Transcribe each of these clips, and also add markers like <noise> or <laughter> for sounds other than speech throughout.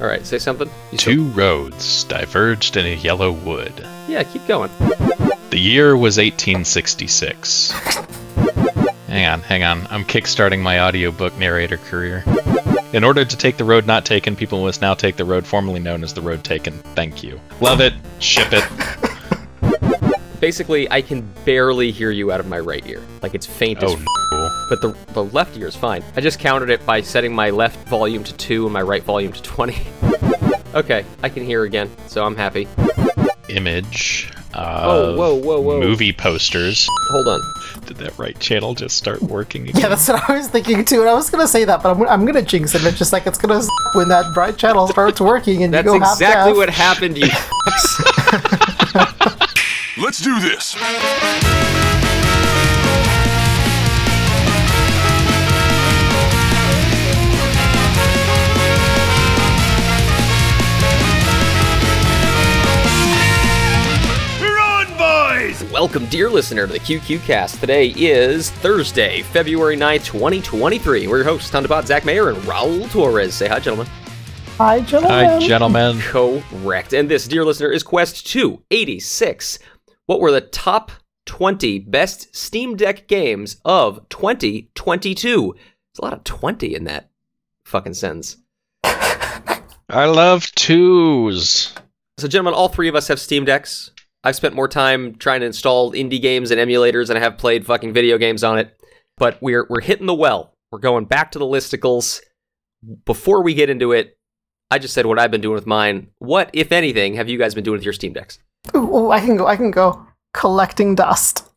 All right, say something. You Two roads diverged in a yellow wood. yeah, keep going. The year was 1866. hang on, hang on. I'm kickstarting my audiobook narrator career. In order to take the road not taken, people must now take the road formerly known as the road taken. Thank you. Love it. Ship it. Basically, I can barely hear you out of my right ear. Like it's faint as Oh, f- no. but the, the left ear is fine. I just counted it by setting my left volume to 2 and my right volume to 20. <laughs> okay, I can hear again, so I'm happy. Image. Oh, Of whoa, whoa, whoa. Movie posters. Hold on. Did that right channel just start working again? Yeah, that's what I was thinking too. And I was gonna say that, but I'm, I'm gonna jinx it. It's just like it's gonna when that bright channel starts working and That's you go half down. That's exactly deaf. what happened, you <laughs> fucks. <laughs> Let's do this. We're on, boys! Welcome, dear listener, to the QQ Cast. Today is Thursday, February 9th, 2023. We're your hosts, Thunderbot, Zach Mayer, and Raul Torres. Say hi, gentlemen. Hi, gentlemen. Hi, gentlemen. Correct. And this, dear listener, is Quest 286. What were the top 20 best Steam Deck games of 2022? There's a lot of 20 in that fucking sentence. I love twos. So, gentlemen, all three of us have Steam Decks. I've spent more time trying to install indie games and emulators than I have played fucking video games on it. But we're we're hitting the well. We're going back to the listicles. Before we get into it, I just said what I've been doing with mine. What, if anything, have you guys been doing with your Steam Decks? Ooh, ooh, I can go. I can go. Collecting dust.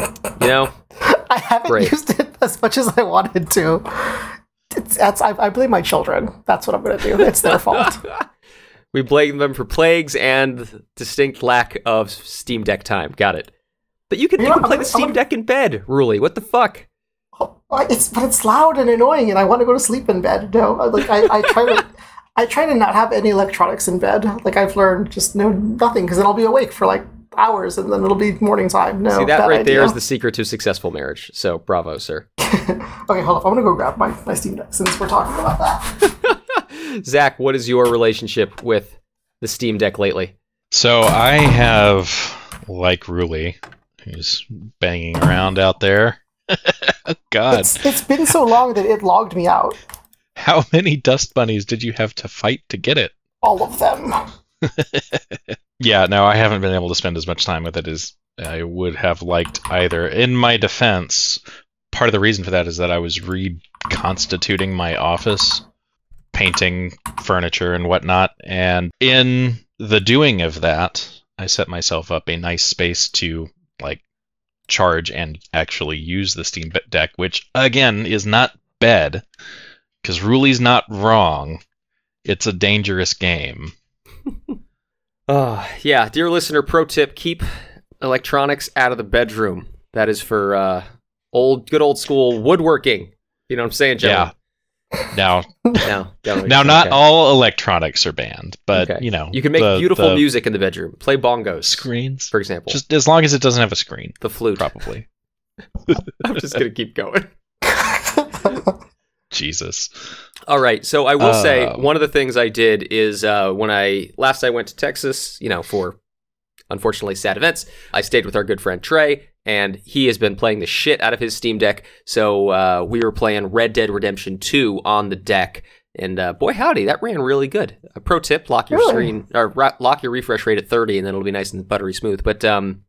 You know, <laughs> I haven't used it as much as I wanted to. It's, that's I, I blame my children. That's what I'm gonna do. It's their fault. <laughs> we blame them for plagues and distinct lack of Steam Deck time. Got it. But you can, You you know, can play the Steam Deck in bed, Ruli. What the fuck? Oh, It's but it's loud and annoying, and I want to go to sleep in bed. No, like I, I try to. <laughs> I try to not have any electronics in bed. Like I've learned, just no nothing, because then I'll be awake for like hours, and then it'll be morning time. No, See, that bad right there idea. is the secret to successful marriage. So, bravo, sir. <laughs> Okay, hold up. I'm gonna go grab my, my Steam Deck since we're talking about that. <laughs> Zach, what is your relationship with the Steam Deck lately? So I have, like Ruli, who's banging around out there. <laughs> God, It's, it's been so long that it logged me out. How <laughs> many dust bunnies did you have to fight to get it? All of them. <laughs> Yeah, no, I haven't been able to spend as much time with it as I would have liked either. In my defense, part of the reason for that is that I was reconstituting my office, painting furniture and whatnot, and in the doing of that, I set myself up a nice space to like charge and actually use the Steam Deck, which again is not bad, because Ruli's not wrong. It's a dangerous game. <laughs> Uh, yeah, dear listener, pro tip keep electronics out of the bedroom. That is for uh, old, good old school woodworking. You know what I'm saying, Yeah. <laughs> <laughs> gentlemen? Now, No, no. now, not okay. all electronics are banned, but Okay. you know, You can make the- beautiful the music in the bedroom. Play bongos, Screens, for example. just as long as it doesn't have a screen, the flute. probably. I'm just gonna keep going. Jesus. All right. So I will say Uh, one of the things I did is uh, when I last I went to Texas, you know, for unfortunately sad events, I stayed with our good friend Trey, and he has been playing the shit out of his Steam Deck. So uh, we were playing Red Dead Redemption 2 on the deck. And uh, boy, howdy, that ran really good. A pro tip: lock your Really? screen or ra- lock your refresh rate at 30, and then it'll be nice and buttery smooth. But um,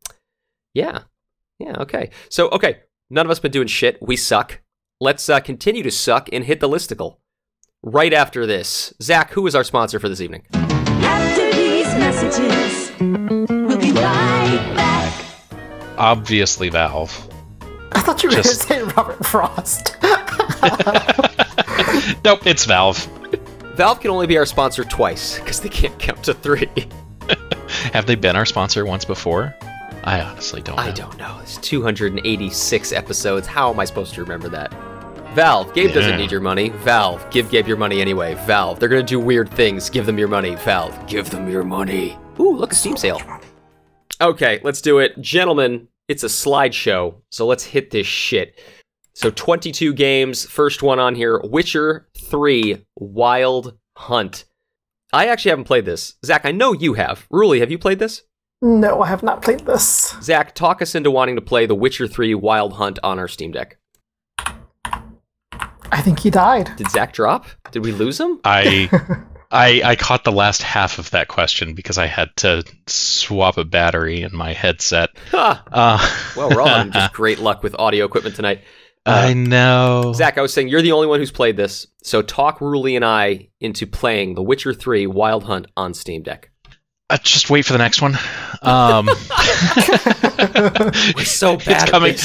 yeah, yeah, okay. So okay, none of us been doing shit. We suck. Let's uh, continue to suck and hit the listicle. Right after this, Zach, who is our sponsor for this evening? After these messages, we'll be right back. Obviously, Valve. I thought you were Just- going to say Robert Frost. <laughs> nope, it's Valve. Valve can only be our sponsor twice because they can't count to three. <laughs> Have they been our sponsor once before? I honestly don't. Know. I don't know. It's 286 episodes. How am I supposed to remember that? Valve, Gabe doesn't need your money. Valve, give Gabe your money anyway. Valve, they're gonna do weird things. Give them your money. Valve, give them your money. Ooh, look, a Steam sale. Okay, let's do it. Gentlemen, it's a slideshow, so let's hit this shit. So 22 games. First one on here Witcher 3 Wild Hunt. I actually haven't played this. Zach, I know you have. Ruli, have you played this? No, I have not played this. Zach, talk us into wanting to play The Witcher 3 Wild Hunt on our Steam Deck. I think he died. Did Zach drop? Did we lose him? I, <laughs> I, I caught the last half of that question because I had to swap a battery in my headset. Ha! Uh, Well, we're all having just <laughs> great luck with audio equipment tonight. I know. Zach, I was saying you're the only one who's played this, so talk Ruli and I into playing The Witcher 3 Wild Hunt on Steam Deck. Uh, just wait for the next one. Um, <laughs> We're so bad it's at coming.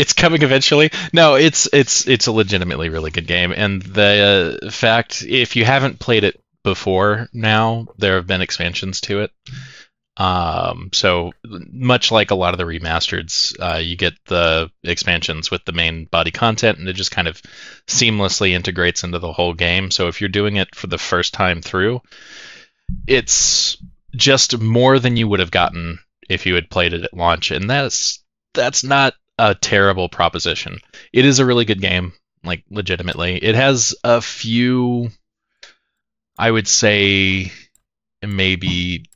It's coming eventually. No, it's it's it's a legitimately really good game, and the uh, fact if you haven't played it before now, there have been expansions to it. Um, so much like a lot of the remasters, uh, you get the expansions with the main body content, and it just kind of seamlessly integrates into the whole game. So if you're doing it for the first time through, it's just more than you would have gotten if you had played it at launch, and that's that's not a terrible proposition. It is a really good game, like legitimately. It has a few, I would say, maybe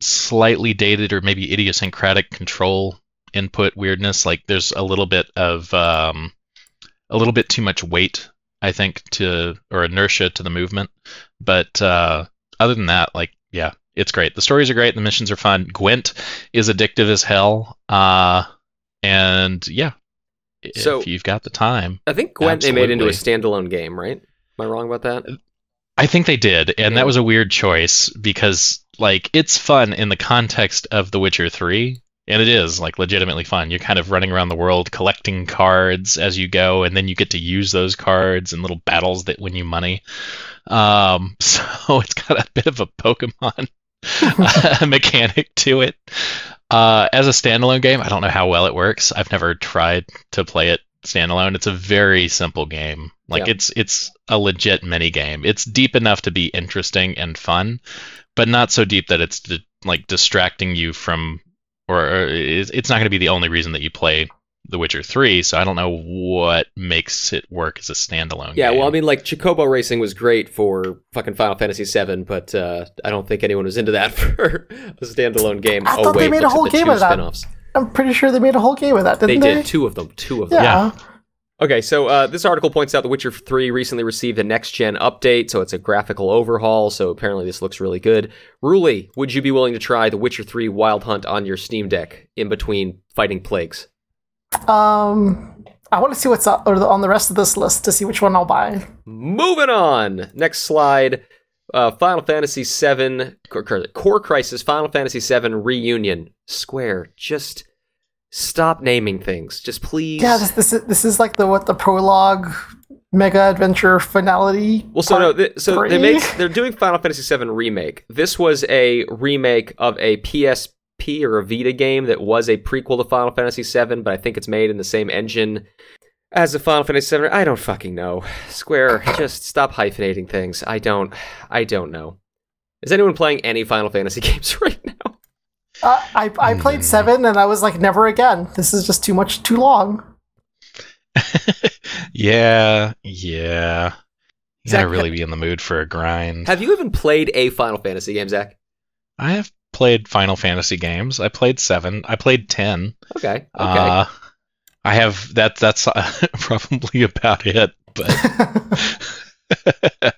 slightly dated or maybe idiosyncratic control input weirdness. Like there's a little bit of um, a little bit too much weight, I think, to or inertia to the movement. But uh, other than that, like yeah, it's great. The stories are great. The missions are fun. Gwent is addictive as hell. Uh, and yeah, So- if you've got the time, I think Gwent they made into a standalone game, right? Am I wrong about that? I think they did, and Yeah. that was a weird choice because like it's fun in the context of The Witcher 3, and it is like legitimately fun. You're kind of running around the world collecting cards as you go, and then you get to use those cards in little battles that win you money. Um, <laughs> so it's got a bit of a Pokemon <laughs> <laughs> mechanic to it. Uh, as a standalone game, I don't know how well it works. I've never tried to play it standalone. It's a very simple game. Like Yeah. it's it's a legit mini game. It's deep enough to be interesting and fun, but not so deep that it's di- like distracting you from, or, or it's it's not going to be the only reason that you play The Witcher Three. So I don't know what makes it work as a standalone. Yeah, well, I mean, like Chocobo Racing was great for fucking Final Fantasy VII, but uh, I don't think anyone was into that <laughs> for a standalone game. I oh thought they made a whole game of that. spin-offs. I'm pretty sure they made a whole game of that, They didn't they? did two of them. Two of them. Yeah. Okay, so uh, this article points out The Witcher 3 recently received a next gen update, so it's a graphical overhaul, so apparently this looks really good. Ruli, would you be willing to try The Witcher 3 Wild Hunt on your Steam Deck in between fighting plagues? Um, I want to see what's on the rest of this list to see which one I'll buy. Moving on. Next slide. Uh, Final Fantasy VII Core, Core Crisis Final Fantasy VII Reunion Square. Just stop naming things. Just please. Yeah, this, this is this is like the what the prologue mega adventure finality. Well, so no, th- so they three? made they're doing Final Fantasy VII remake. This was a remake of a PSP or a Vita game that was a prequel to Final Fantasy VII, but I think it's made in the same engine as the Final Fantasy VII. I don't fucking know. Square, just stop hyphenating things. I don't. I don't know. Is anyone playing any Final Fantasy <laughs> games right now? Uh, I I played seven and I was like, never again. This is just too much, too long. <laughs> yeah, yeah. You Zach, gotta really be in the mood for a grind. Have you even played a Final Fantasy game, Zach? I have played Final Fantasy games. I played seven. I played ten. Okay. Okay. Uh, I have that. That's uh, <laughs> probably about it. But <laughs>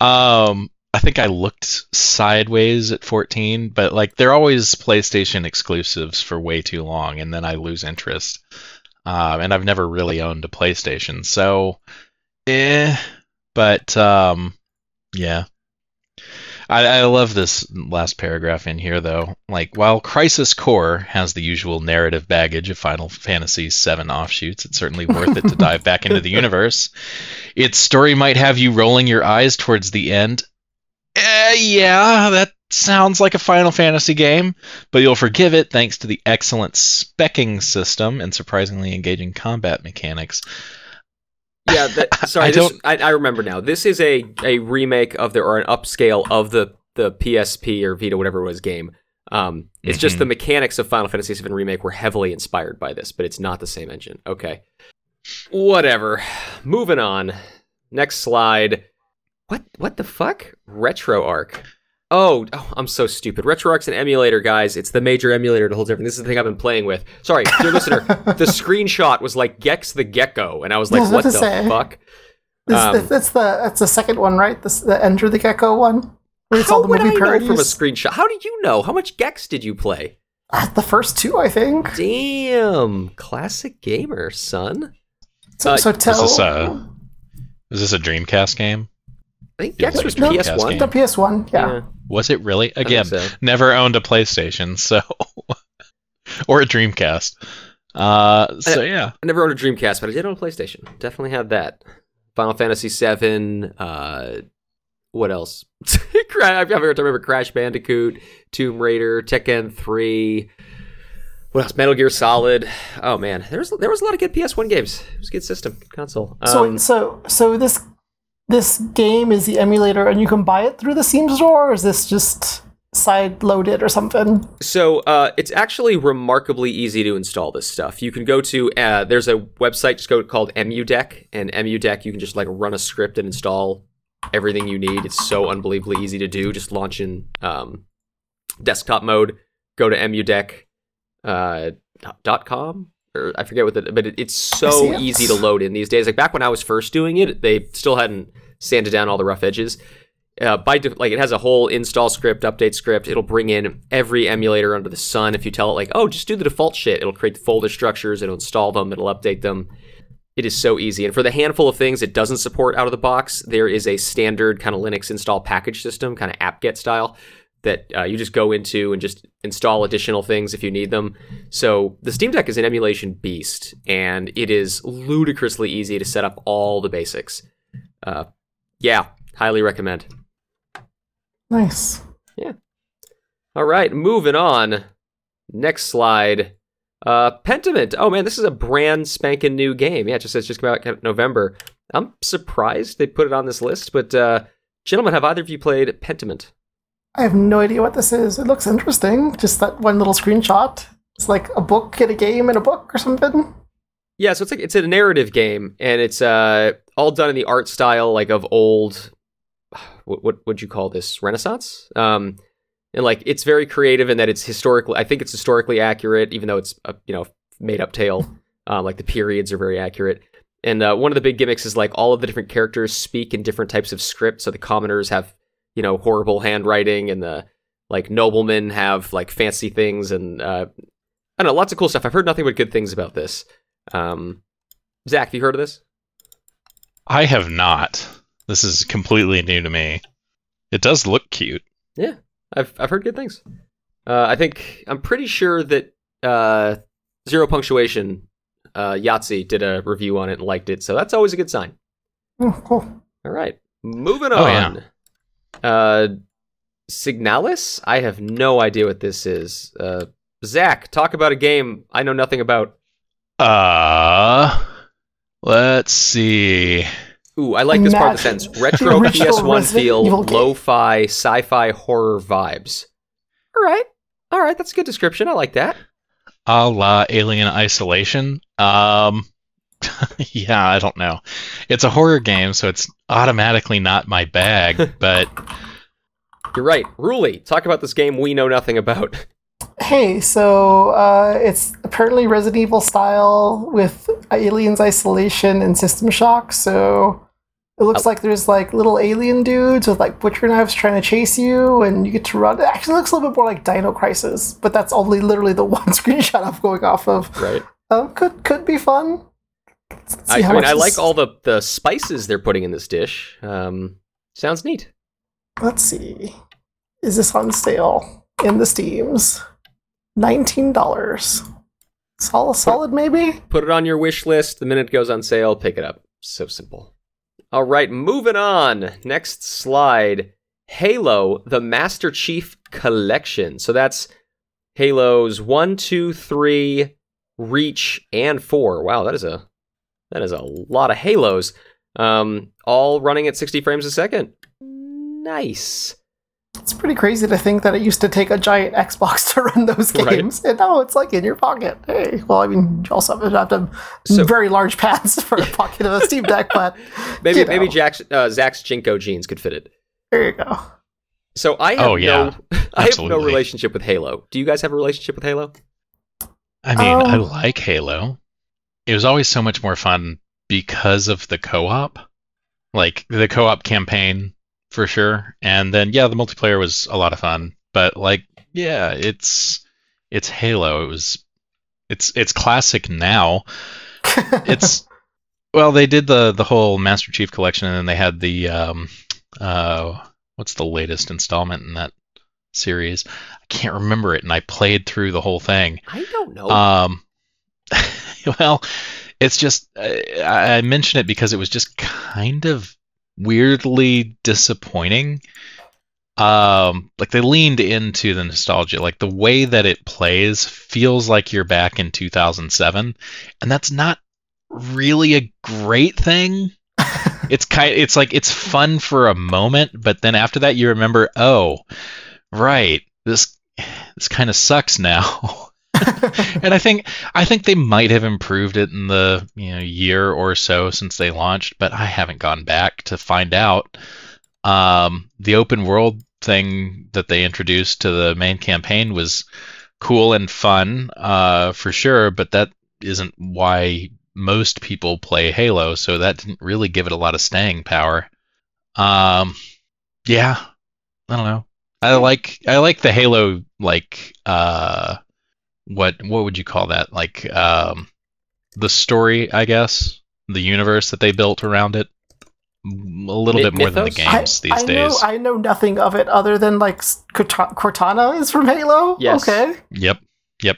um, I think I looked sideways at 14, but like they're always PlayStation exclusives for way too long, and then I lose interest. Um, and I've never really owned a PlayStation, so eh. But um, yeah. I, I love this last paragraph in here, though. Like, while Crisis Core has the usual narrative baggage of Final Fantasy VII offshoots, it's certainly worth it to <laughs> dive back into the universe. Its story might have you rolling your eyes towards the end. Eh, yeah, that sounds like a Final Fantasy game, but you'll forgive it thanks to the excellent specking system and surprisingly engaging combat mechanics. Yeah, that, <laughs> sorry. I this- I, I remember now. This is a, a remake of the or an upscale of the the PSP or Vita, whatever it was, game. Um, it's just Mhm. the mechanics of Final Fantasy VII Remake were heavily inspired by this, but it's not the same engine. Okay, whatever. Moving on. Next slide. What what the fuck? RetroArch. Oh, oh, I'm so stupid. RetroArch's an emulator, guys. It's the major emulator that holds everything. This is the thing I've been playing with. Sorry, dear listener. <laughs> The screenshot was like Gex the Gecko, and I was like, I was what the say. fuck? This, Um, this- that's the that's the second one, right? This, the Enter the Gecko one. Where it's How all the would movie I know parodies. from a screenshot? How did you know? How much Gex did you play? Ah, the first two, I think. Damn, classic gamer, son. So, Uh, so tell this a- Is this a Dreamcast game? I think Feels Gex like was a PS1. game. the PS One. Yeah. Was it really? think Again, so. never owned a PlayStation, so <laughs> or a Dreamcast. Uh, so yeah, I never owned a Dreamcast, but I did own a PlayStation. Definitely had that. Final Fantasy VII. Uh, what else? <laughs> Cra- I have got to remember Crash Bandicoot, Tomb Raider, Tekken 3. What else? Metal Gear Solid. Oh man, there was there was a lot of good PS1 games. It was a good system, good console. So Um, so so this this game is the emulator, and you can buy it through the Steam store, or is this just side loaded or something? So uh, it's actually remarkably easy to install this stuff. You can go to uh, there's a website just go called EmuDeck, and EmuDeck you can just like run a script and install everything you need. It's so unbelievably easy to do. Just launch in um, desktop mode, go to EmuDeck uh, dot com or I forget what the but it, it's so easy to load in these days. Like back when I was first doing it, they still hadn't sanded down all the rough edges uh, by def- like it has a whole install script, update script. It'll bring in every emulator under the sun. If you tell it like, oh, just do the default shit, it'll create the folder structures. It'll install them. It'll update them. It is so easy. And for the handful of things it doesn't support out of the box, there is a standard kind of Linux install package system, kind of apt-get style, that uh, you just go into and just install additional things if you need them. So the Steam Deck is an emulation beast, and it is ludicrously easy to set up all the basics. Uh, yeah, highly recommend. Nice. Yeah. All right, moving on. Next slide. Uh, Pentiment. Oh man, this is a brand spanking new game. Yeah, it just says just come out November. I'm surprised they put it on this list, but uh, gentlemen, have either of you played Pentiment? I have no idea what this is. It looks interesting. Just that one little screenshot. It's like a book and a game and a book or something. Yeah, so it's like it's a narrative game, and it's uh all done in the art style like of old. <sighs> What what would you call this? Renaissance. Um, and like it's very creative in that it's historically. I think it's historically accurate, even though it's a you know made up tale. Um, like the periods are very accurate. And uh, one of the big gimmicks is like all of the different characters speak in different types of script. So the commoners have you know horrible handwriting, and the like noblemen have like fancy things, and uh, I don't know, lots of cool stuff. I've heard nothing but good things about this. Um, Zach, have you heard of this? I have not. This is completely new to me. It does look cute. Yeah, I've I've heard good things. Uh, I think I'm pretty sure that uh, Zero Punctuation uh, Yahtzee did a review on it and liked it, so that's always a good sign. Oh, cool. All right, moving Oh, yeah. On. Uh, Signalis. I have no idea what this is. Uh, Zach, talk about a game I know nothing about. Uh, let's see. Ooh, I like this part of the Imagine sentence. Retro <laughs> PS1 feel, lo-fi, sci-fi, horror vibes. All right, all right, that's a good description. I like that. A la Alien Isolation. Um, <laughs> yeah, I don't know. It's a horror game, so it's automatically not my bag. <laughs> But You're right. Ruli, talk about this game we know nothing about. <laughs> Hey, so uh, it's apparently Resident Evil style with aliens isolation and system shock. So it looks like there's like little alien dudes with like butcher knives trying to chase you, and you get to run. It actually looks a little bit more like Dino Crisis, but that's only literally the one screenshot I'm going off of. Right. Um, could could be fun. I, I mean, I like all the the spices they're putting in this dish. Um, sounds neat. Let's see. Is this on sale in the Steams? Nineteen dollars. Solid, solid, maybe. Put it on your wish list. The minute it goes on sale, pick it up. So simple. All right, moving on. Next slide. Halo: The Master Chief Collection. So that's Halos one, two, three, Reach, and four. Wow, that is a that is a lot of Halos. Um, all running at 60 frames a second. Nice. It's pretty crazy to think that it used to take a giant Xbox <laughs> to run those Right. games, and now it's like in your pocket. Hey, well, I mean, you also have to have So- very large pads for a <laughs> pocket of a Steam Deck, but <laughs> Maybe you maybe Jack's, uh, Zach's JNCO jeans could fit it. there you go. So I have Oh, yeah. no I have no relationship with Halo. Do you guys have a relationship with Halo? I mean, I Um, like Halo. It was always so much more fun because of the co-op. Like the co-op campaign for sure. And then yeah, the multiplayer was a lot of fun. But like yeah, it's it's Halo. It was it's it's classic now. <laughs> It's well, they did the the whole Master Chief collection and then they had the um uh what's the latest installment in that series? I can't remember it and I played through the whole thing. I don't know. Um, <laughs> <laughs> well, it's just I, I mention it because it was just kind of weirdly disappointing. Um, like they leaned into the nostalgia, like the way that it plays feels like you're back in 2007, and that's not really a great thing. <laughs> it's kind, it's like it's fun for a moment, but then after that you remember, oh, right, this this kind of sucks now. <laughs> <laughs> and I think I think they might have improved it in the you know year or so since they launched, but I haven't gone back to find out. Um, the open world thing that they introduced to the main campaign was cool and fun, uh, for sure, but that isn't why most people play Halo, so that didn't really give it a lot of staying power. Um, yeah, I don't know. I like I like the Halo like uh what what would you call that like um the story I guess the universe that they built around it A little My- bit more than the mythos? games these I know, days. I know nothing of it other than like Cortana is from Halo. Yes. Okay, Yep, Yep.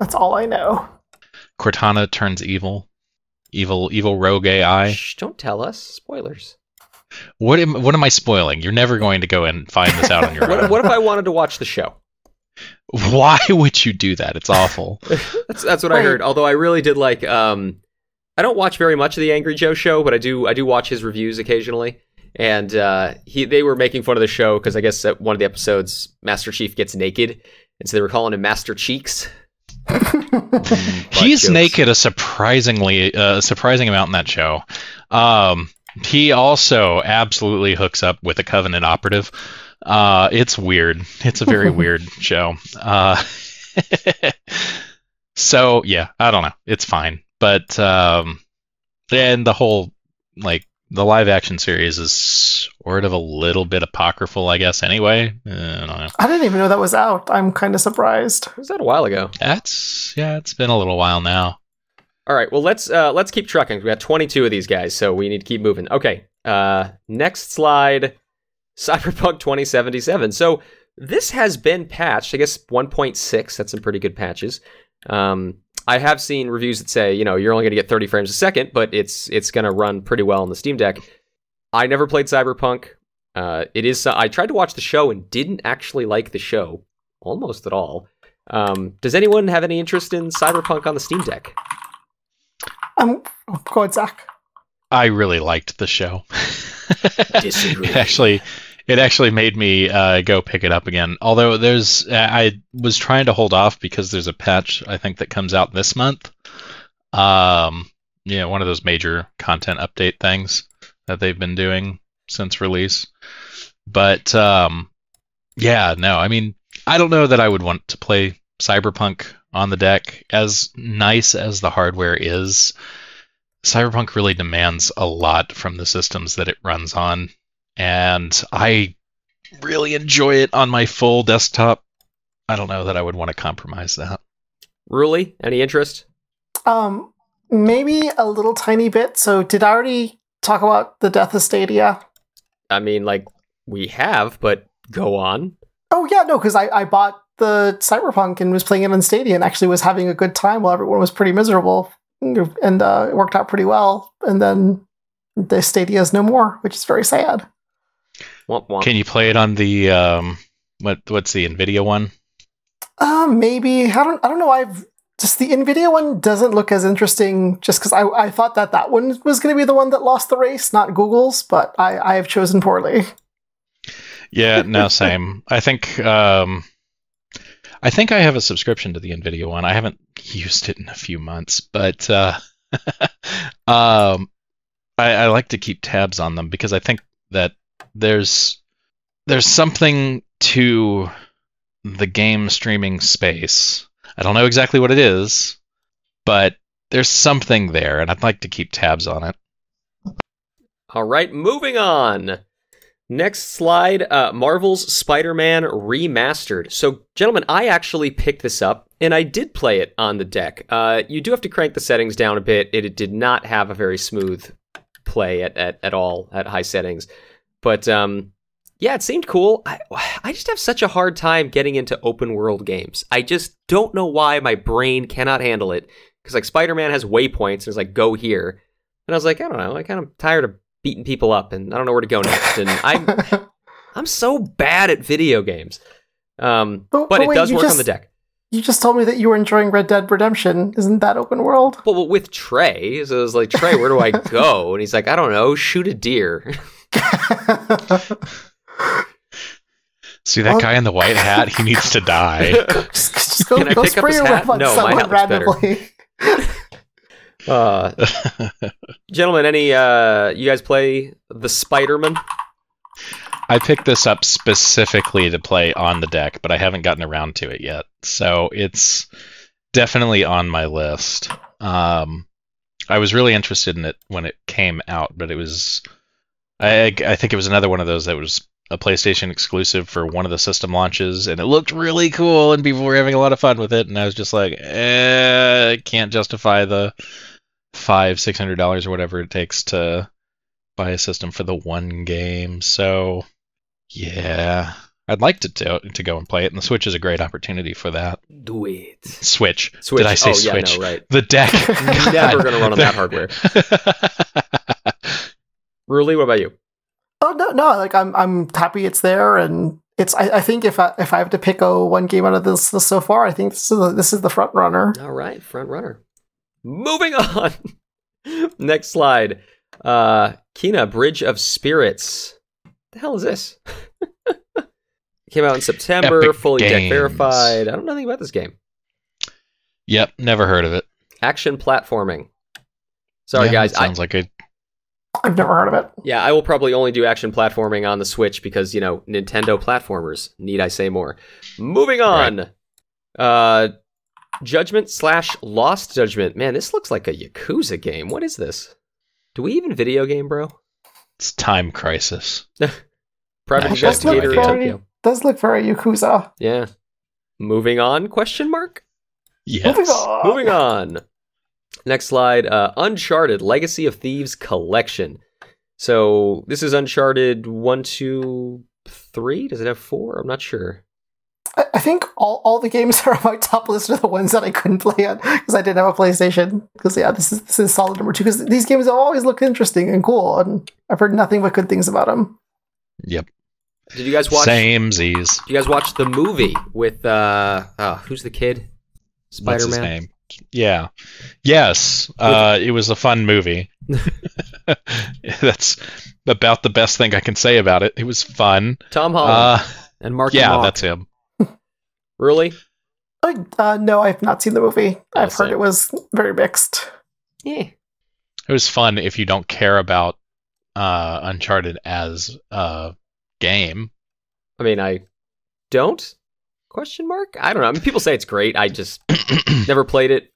that's all I know. Cortana turns evil, evil evil rogue AI. Shh, don't tell us spoilers. What am what am I spoiling? You're never going to go and find this out on your <laughs> What, own. what if I wanted to watch the show? <laughs> Why would you do that? It's awful. <laughs> That's that's what I heard. Although I really did like. Um, I don't watch very much of the Angry Joe show, but I do I do watch his reviews occasionally. And uh, he they were making fun of the show because I guess at one of the episodes Master Chief gets naked, and so they were calling him Master Cheeks. <laughs> He's jokes. naked a surprisingly uh, surprising amount in that show. Um, he also absolutely hooks up with a Covenant operative. Uh, it's weird. It's a very <laughs> weird show. Uh, <laughs> so yeah, I don't know. It's fine, but um, and the whole like the live action series is sort of a little bit apocryphal, I guess. Anyway, Uh, I don't know. I didn't even know that was out. I'm kind of surprised. Was that a while ago? That's yeah, it's been a little while now. All right, well let's uh, let's keep trucking. We got 22 of these guys, so we need to keep moving. Okay, uh, next slide, Cyberpunk 2077. So this has been patched. I guess 1.6. That's some pretty good patches. Um, I have seen reviews that say you know you're only going to get 30 frames a second, but it's it's going to run pretty well on the Steam Deck. I never played Cyberpunk. Uh, it is. I tried to watch the show and didn't actually like the show almost at all. Um, does anyone have any interest in Cyberpunk on the Steam Deck? Um, oh, go ahead, Zach. I really liked the show. <laughs> Disagree. actually, it actually made me uh, go pick it up again. Although there's, I was trying to hold off because there's a patch I think that comes out this month. Um, you know, one of those major content update things that they've been doing since release. But um, yeah, no, I mean, I don't know that I would want to play Cyberpunk on the deck. As nice as the hardware is, Cyberpunk really demands a lot from the systems that it runs on, and I really enjoy it on my full desktop. I don't know that I would want to compromise that. Ruli, any interest? Um, maybe a little tiny bit. So, did I already talk about the death of Stadia? I mean, like we have, but go on. Oh yeah, no, because I, I bought the Cyberpunk and was playing it on Stadia and actually was having a good time while everyone was pretty miserable, and uh, it worked out pretty well. And then the Stadia is no more, which is very sad. Womp womp. Can you play it on the um, what? What's the Nvidia one? Um, maybe I don't. I don't know. I've just the Nvidia one doesn't look as interesting, just because I, I thought that that one was going to be the one that lost the race, not Google's. But I I have chosen poorly. Yeah, no, <laughs> same. I think um, I think I have a subscription to the Nvidia one. I haven't used it in a few months, but uh, <laughs> um, I, I like to keep tabs on them because I think that there's there's something to the game streaming space. I don't know exactly what it is, but there's something there, and I'd like to keep tabs on it. All right, moving on. Next slide uh, Marvel's Spider Man Remastered. So, gentlemen, I actually picked this up and I did play it on the deck. Uh, you do have to crank the settings down a bit. It, it did not have a very smooth play at, at, at all at high settings. But um, yeah, it seemed cool. I, I just have such a hard time getting into open world games. I just don't know why my brain cannot handle it. Because, like, Spider Man has waypoints and it's like, go here. And I was like, I don't know. I kind of tired of beating people up and I don't know where to go next. And I'm <laughs> I'm so bad at video games. Um, But- but, but it does work on the deck. You just told me that you were enjoying Red Dead Redemption. Isn't that open world? Well, well, with Trey, so I was like, Trey, where do I <laughs> go? And he's like, I don't know, shoot a deer. <laughs> <laughs> See that Well- guy in the white hat? He needs to die. just, <laughs> just go, Can I go pick up spray his a hat? rep on No, my someone hat looks better. randomly. <laughs> Uh, gentlemen, any uh, you guys play the Spider-Man? I picked this up specifically to play on the deck, but I haven't gotten around to it yet. So it's definitely on my list. Um, I was really interested in it when it came out, but it was I, I think it was another one of those that was a PlayStation exclusive for one of the system launches, and it looked really cool, and people were having a lot of fun with it, and I was just like, eh, I can't justify the five, six hundred dollars or whatever it takes to buy a system for the one game. So, yeah, I'd like to to, to go and play it, and the Switch is a great opportunity for that. Do it. Switch. Switch. Did I say oh, Switch? Yeah, no, right. The deck. <laughs> Never gonna run on that <laughs> hardware. <laughs> Ruli, what about you? Oh no, no! Like I'm, I'm happy it's there, and it's. I, I think if I if I have to pick a one game out of this, this so far, I think this is the, this is the front runner. All right, front runner. Moving <laughs> on. Next slide. Uh Kena Bridge of Spirits. The hell is this? <laughs> Came out in September, Epic fully deck verified. I don't know anything about this game. yep, never heard of it. Action platforming. Sorry Yeah, guys, that I, sounds like a I've never heard of it. yeah, I will probably only do action platforming on the Switch because, you know, Nintendo platformers. Need I say more? Moving on. Uh Judgment slash Lost Judgment. Man, this looks like a Yakuza game. What is this? Do we even video game, bro? it's time crisis. <laughs> Private Actually, investigator in Tokyo. does look very Yakuza. Yeah. Moving on? Question mark. Yes. Moving on. Moving on. Next slide. Uh, Uncharted Legacy of Thieves Collection. So this is Uncharted one, two, three. Does it have four? I'm not sure. I, I think all, all the games <laughs> are on my top list are the ones that I couldn't play on because I didn't have a PlayStation. Because yeah, this is this is solid number two. Because these games always look interesting and cool, and I've heard nothing but good things about them. Yep. Did you guys watch? Same Z's. Did you guys watch the movie with uh, uh who's the kid? Spider What's his Man. Name? Yeah. Yes. Uh, it was a fun movie. <laughs> <laughs> That's about the best thing I can say about it. It was fun. Tom Holland Uh, and Mark. yeah, Mock. that's him. <laughs> really. I, uh, no, I've not seen the movie. I've heard same. it was very mixed. Yeah. It was fun if you don't care about uh, Uncharted as a game. I mean, I don't. Question mark? I don't know. I mean, people say it's great. I just <clears throat> never played it.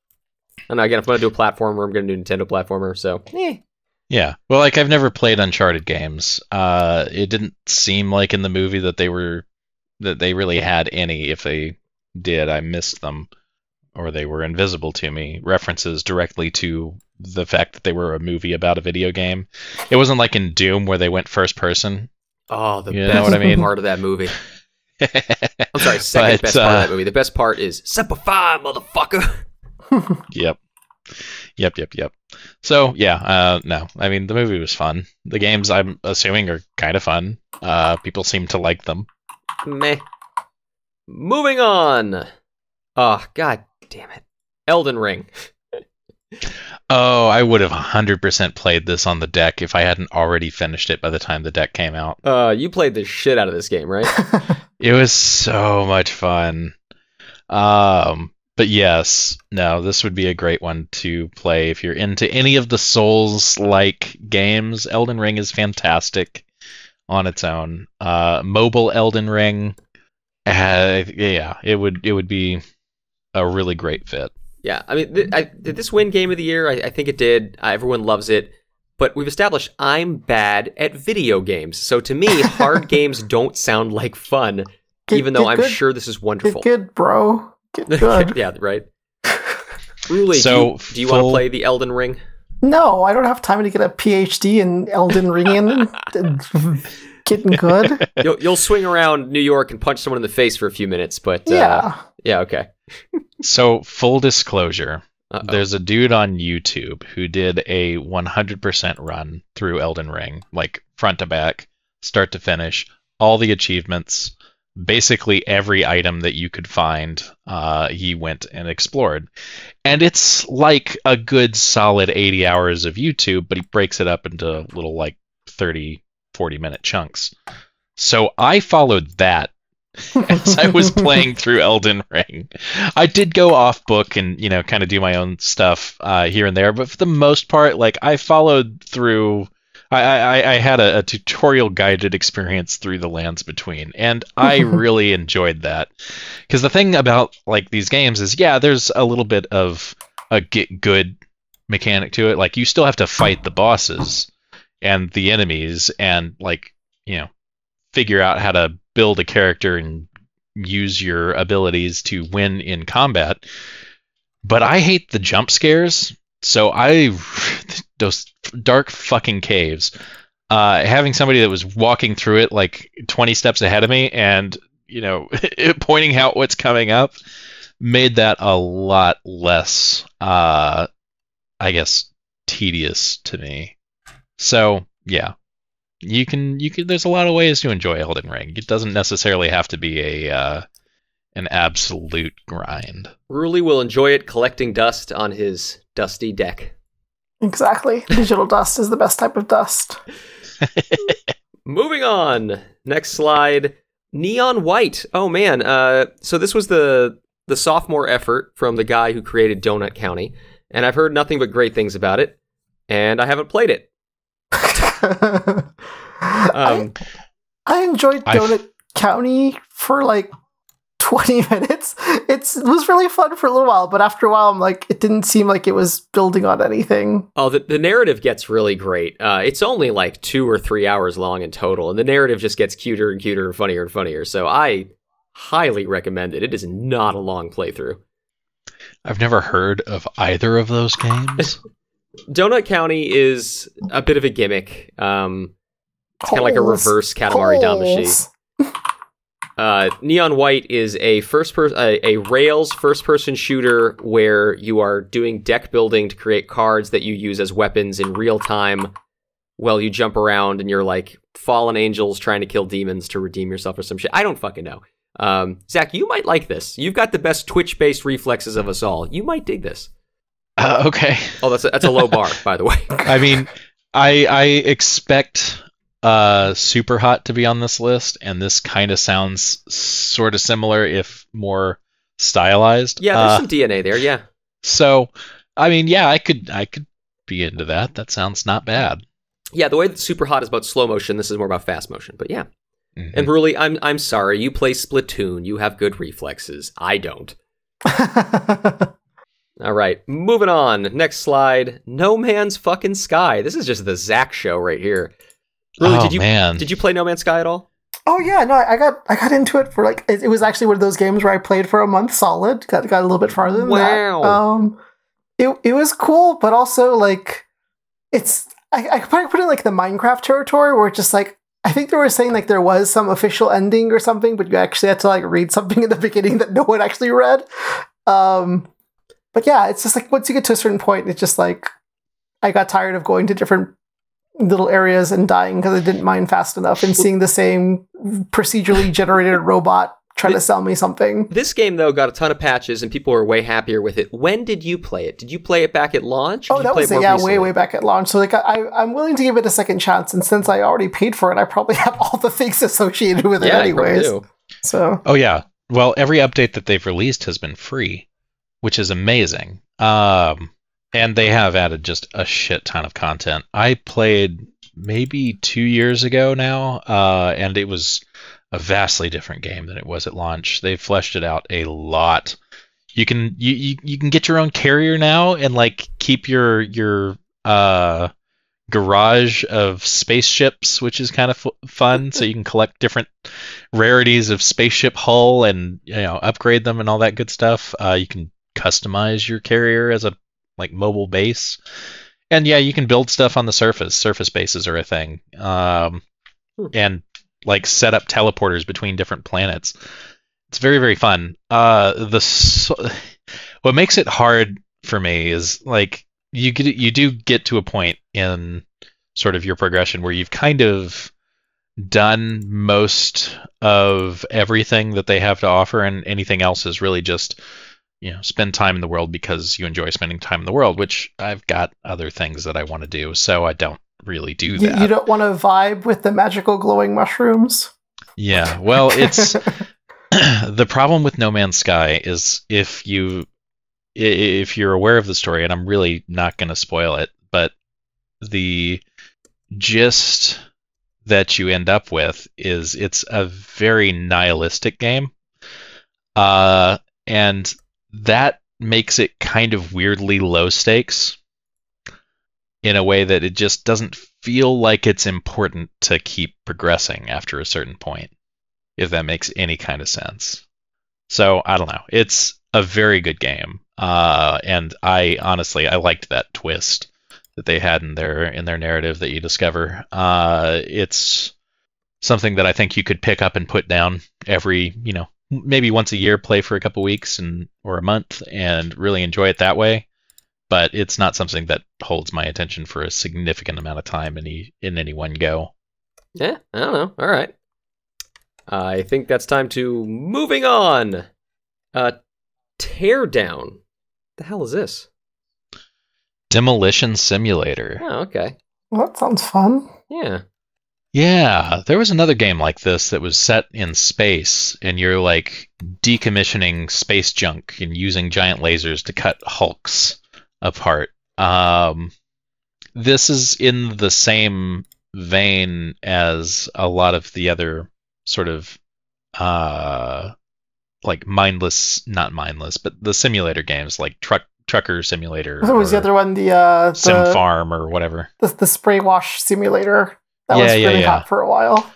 And again, if I'm gonna do a platformer, I'm gonna do a Nintendo platformer. So, eh. Yeah. Well, like I've never played Uncharted games. Uh, it didn't seem like in the movie that they were that they really had any. If they did, I missed them, or they were invisible to me. References directly to the fact that they were a movie about a video game. It wasn't like in Doom where they went first person. Oh, the You know best what I mean? part of that movie. I'm sorry, <laughs> second But, best part of uh, that movie. The best part is Semper Fi, motherfucker. <laughs> Yep. Yep, yep, yep. So yeah, uh, no, I mean the movie was fun. The games I'm assuming are kind of fun. Uh, people seem to like them. Meh. Moving on. Oh, god damn it. Elden Ring. Oh, I would have 100% played this on the deck if I hadn't already finished it by the time the deck came out. Uh, you played the shit out of this game, right? <laughs> It was so much fun. Um, but yes, no, this would be a great one to play if you're into any of the Souls like games. Elden Ring is fantastic on its own. Uh, mobile Elden Ring, uh, yeah, it would it would be a really great fit. Yeah, I mean, th- I, did this win Game of the Year? I, I think it did. Uh, everyone loves it. But we've established I'm bad at video games. So to me, <laughs> hard games don't sound like fun, Get- even though get I'm good- sure this is wonderful. Get good, bro. Get <laughs> good. yeah, right. <laughs> Ruli, So, do you, do you want to play the Elden Ring? No, I don't have time to get a PhD in Elden Ring and getting good. <laughs> You'll, you'll swing around New York and punch someone in the face for a few minutes, but uh, Yeah. yeah, okay. So, full disclosure, Uh-oh. there's a dude on YouTube who did a 100% run through Elden Ring, like front to back, start to finish, all the achievements, basically every item that you could find, uh, he went and explored. And it's like a good solid 80 hours of YouTube, but he breaks it up into little like 30, 40 minute chunks. So I followed that <laughs> as I was playing <laughs> through Elden Ring. I did go off book and you know kind of do my own stuff uh, here and there, but for the most part, like I followed through. I, I, I had a, a tutorial guided experience through the lands between, and I <laughs> really enjoyed that. Because the thing about like these games is, yeah, there's a little bit of a get good mechanic to it. Like you still have to fight the bosses and the enemies, and like you know figure out how to build a character and use your abilities to win in combat. But I hate the jump scares, so I <laughs> those dark fucking caves. Uh, having somebody that was walking through it like 20 steps ahead of me and you know <laughs> pointing out what's coming up made that a lot less uh, I guess tedious to me. So yeah, you can you can. There's a lot of ways to enjoy Elden Ring. It doesn't necessarily have to be a uh, an absolute grind. Ruli will enjoy it collecting dust on his dusty deck. Exactly. Digital <laughs> dust is the best type of dust. <laughs> Moving on. Next slide. Neon White. Oh man. Uh, so this was the the sophomore effort from the guy who created Donut County, and I've heard nothing but great things about it, and I haven't played it. I, <laughs> Um, I enjoyed I've- Donut County for like 20 <laughs> minutes. It's, it was really fun for a little while, but after a while, I'm like, it didn't seem like it was building on anything. oh, the, the narrative gets really great. Uh, it's only like two or three hours long in total, and the narrative just gets cuter and cuter and funnier and funnier. So I highly recommend it. It is not a long playthrough. I've never heard of either of those games. <laughs> Donut County is a bit of a gimmick. Um, it's kind of like a reverse Katamari Damacy. <laughs> Uh, Neon White is a first per- a, a Rails first person shooter where you are doing deck building to create cards that you use as weapons in real time while you jump around and you're like fallen angels trying to kill demons to redeem yourself or some shit. I don't fucking know. Um, Zach, you might like this. You've got the best Twitch based reflexes of us all. You might dig this. Uh, okay. Oh, that's a, that's a low bar, <laughs> by the way. I mean, I I expect uh super hot to be on this list, and this kind of sounds sort of similar, if more stylized. Yeah, there's Uh, some DNA there. Yeah. so I mean, yeah, I could I could be into that. That sounds not bad. Yeah, the way that Super Hot is about slow motion, this is more about fast motion. But yeah. Mhm. And really, I'm I'm sorry. You play Splatoon. You have good reflexes. I don't. <laughs> All right, moving on. Next slide. No Man's fucking Sky. This is just the Zach show right here. Really? oh did you man, did you play No Man's Sky at all? oh yeah, no, I got I got into it for like it, it was actually one of those games where I played for a month solid. Got got a little bit farther than Wow. that. Um, it it was cool, but also like it's I, I could probably put it in like the Minecraft territory where it's just like I think they were saying like there was some official ending or something, but you actually had to like read something in the beginning that no one actually read. Um, but yeah, it's just like once you get to a certain point, it's just like I got tired of going to different little areas and dying because I didn't mine fast enough and seeing the same procedurally generated <laughs> robot trying to sell me something. This game though got a ton of patches and people were way happier with it. When did you play it? Did you play it back at launch? Oh, did you that was it it. Yeah, recently? way, way back at launch. So like, I, I'm willing to give it a second chance, and since I already paid for it, I probably <laughs> have all the things associated with it Yeah, you probably anyways. do. So Oh yeah. Well, every update that they've released has been free, which is amazing. Um, and they have added just a shit ton of content. I played maybe two years ago now, uh, and it was a vastly different game than it was at launch. They fleshed it out a lot. You can you, you, you can get your own carrier now and like keep your your uh garage of spaceships, which is kind of f- fun. so you can collect different rarities of spaceship hull and you know upgrade them and all that good stuff. Uh, you can customize your carrier as a like mobile base, and yeah, you can build stuff on the surface. Surface bases are a thing, um, Hmm. and like set up teleporters between different planets. It's very very fun. Uh, the so- <sighs> what makes it hard for me is like you get you do get to a point in sort of your progression where you've kind of done most of everything that they have to offer and anything else is really just you know spend time in the world because you enjoy spending time in the world which i've got other things that i want to do so i don't really do that you don't want to vibe with the magical glowing mushrooms. yeah well it's <laughs> <clears throat> the problem with No Man's Sky is if you if you're aware of the story, and I'm really not going to spoil it, but the gist that you end up with is it's a very nihilistic game, uh, and that makes it kind of weirdly low stakes in a way that it just doesn't feel like it's important to keep progressing after a certain point if that makes any kind of sense. So I don't know. It's a very good game, uh, and I honestly I liked that twist that they had in their in their narrative that you discover. Uh, it's something that I think you could pick up and put down every you know maybe once a year, play for a couple weeks and or a month, and really enjoy it that way. But it's not something that holds my attention for a significant amount of time in any in any one go. Yeah, I don't know. All right. I think that's time to moving on. Uh, Teardown. What the hell is this? Demolition Simulator. Oh, okay. Well, that sounds fun. Yeah. Yeah, there was another game like this that was set in space, and you're like decommissioning space junk and using giant lasers to cut hulks apart. Um, this is in the same vein as a lot of the other sort of uh, like mindless, not mindless, but the simulator games like Truck Trucker Simulator, <laughs> What was the other one? The uh, Sim the, Farm, or whatever. the the spray wash simulator. That Yeah, was yeah, really yeah. hot for a while.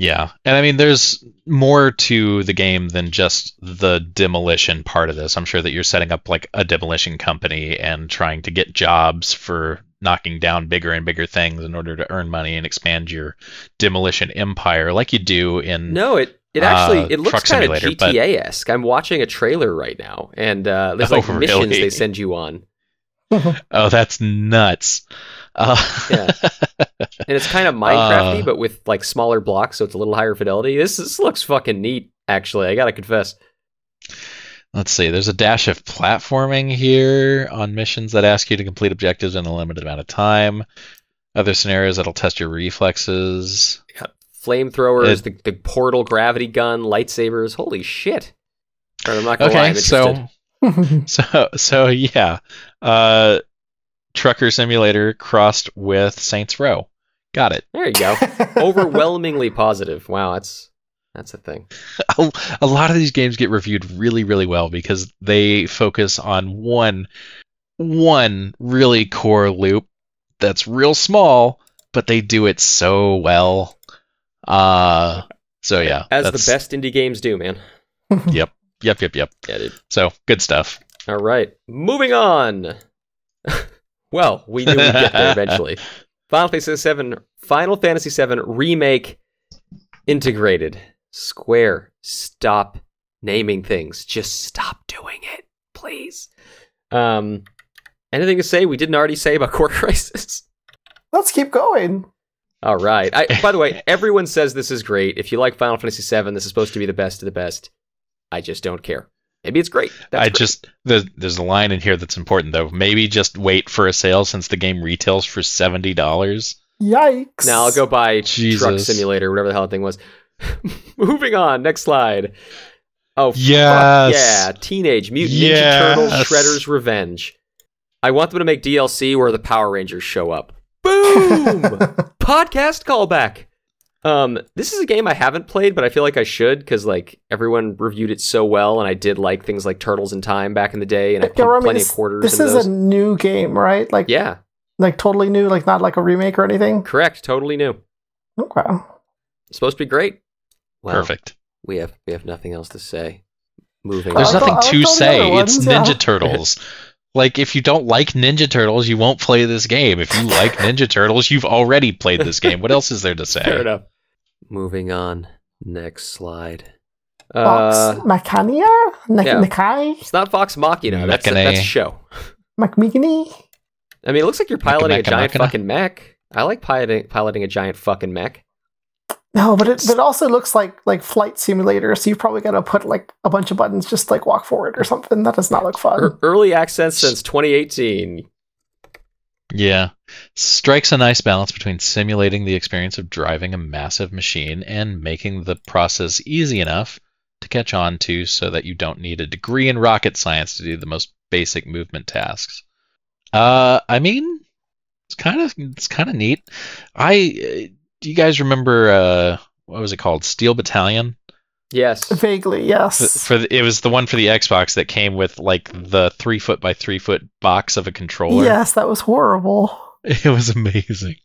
Yeah, and I mean, there's more to the game than just the demolition part of this. I'm sure that you're setting up like a demolition company and trying to get jobs for knocking down bigger and bigger things in order to earn money and expand your demolition empire, like you do in. No, it it actually Uh, it looks Truck kind of GTA-esque. I'm watching a trailer right now, and uh, there's <laughs> Oh, like missions really? they send you on, <laughs> Oh, that's nuts. Uh, Yeah. and it's kind of <laughs> Minecrafty, Uh. but with like smaller blocks, so it's a little higher fidelity. This this looks fucking neat. Actually, I gotta confess. Let's see. There's a dash of platforming here on missions that ask you to complete objectives in a limited amount of time. Other scenarios that'll test your reflexes. Flamethrowers, It- the, the portal gravity gun, lightsabers. Holy shit! I'm not gonna lie, Okay, interested. so <laughs> so so yeah, uh, Trucker Simulator crossed with Saints Row. Got it. there you go. <laughs> Overwhelmingly positive. Wow, that's that's a thing. <laughs> A, a lot of these games get reviewed really really well because they focus on one one really core loop that's real small, but they do it so well. Uh, so yeah, As the best indie games do, man. <laughs> Yep, yep, yep. Yeah, dude. So good stuff. All right, moving on. Well, we knew we'd get there <laughs> eventually. Final Fantasy VII, Final Fantasy VII remake Intergrade. Square, stop naming things. Just stop doing it, please. Um, anything to say we didn't already say about <laughs> Core Crisis? Let's keep going. All right. I, by the way, everyone says this is great. If you like Final Fantasy VII, this is supposed to be the best of the best. I just don't care. Maybe it's great. That's I great. just the, there's a line in here that's important though. Maybe just wait for a sale since the game retails for seventy dollars. Yikes! now I'll go buy Truck Simulator, whatever the hell that thing was. <laughs> Moving on, next slide. Oh, fuck Yes. yeah, Teenage Mutant Ninja Turtles Shredder's Revenge. I want them to make DLC where the Power Rangers show up. Boom! <laughs> Podcast callback. Um, this is a game I haven't played, but I feel like I should because like everyone reviewed it so well, and I did like things like Turtles in Time back in the day, and I Yeah, put Remy, plenty this, of quarters. this is those. a new game, right? Like, yeah, like totally new, like not like a remake or anything. correct, totally new. Okay. supposed to be great. Well, Perfect. We have we have nothing else to say. Moving There's on. nothing to say. other It's yeah. Ninja Turtles. <laughs> like if you don't like Ninja Turtles, you won't play this game. If you like <laughs> Ninja Turtles, you've already played this game. What else is there to Fair say? enough. Moving on. Next slide. Vox Uh, Machania? Nik- yeah. Nikai? it's not Fox Machina. That's a, that's a show. McMeekany? I mean, it looks like you're piloting a Mecha giant Machina? fucking mech. I like piloting piloting a giant fucking mech. No, but it, but it also looks like like flight simulator. So you probably got to put like a bunch of buttons, just like walk forward or something. That does not look fun. Er- early access since 2018. Yeah. Strikes a nice balance between simulating the experience of driving a massive machine and making the process easy enough to catch on to so that you don't need a degree in rocket science to do the most basic movement tasks. Uh I mean it's kind of it's kind of neat. I uh, do you guys remember uh what was it called? Steel Battalion? Yes. Vaguely, For, yes. for the, it was the one for the Xbox that came with like the 3 foot by 3 foot box of a controller. Yes, that was horrible. <laughs> It was amazing.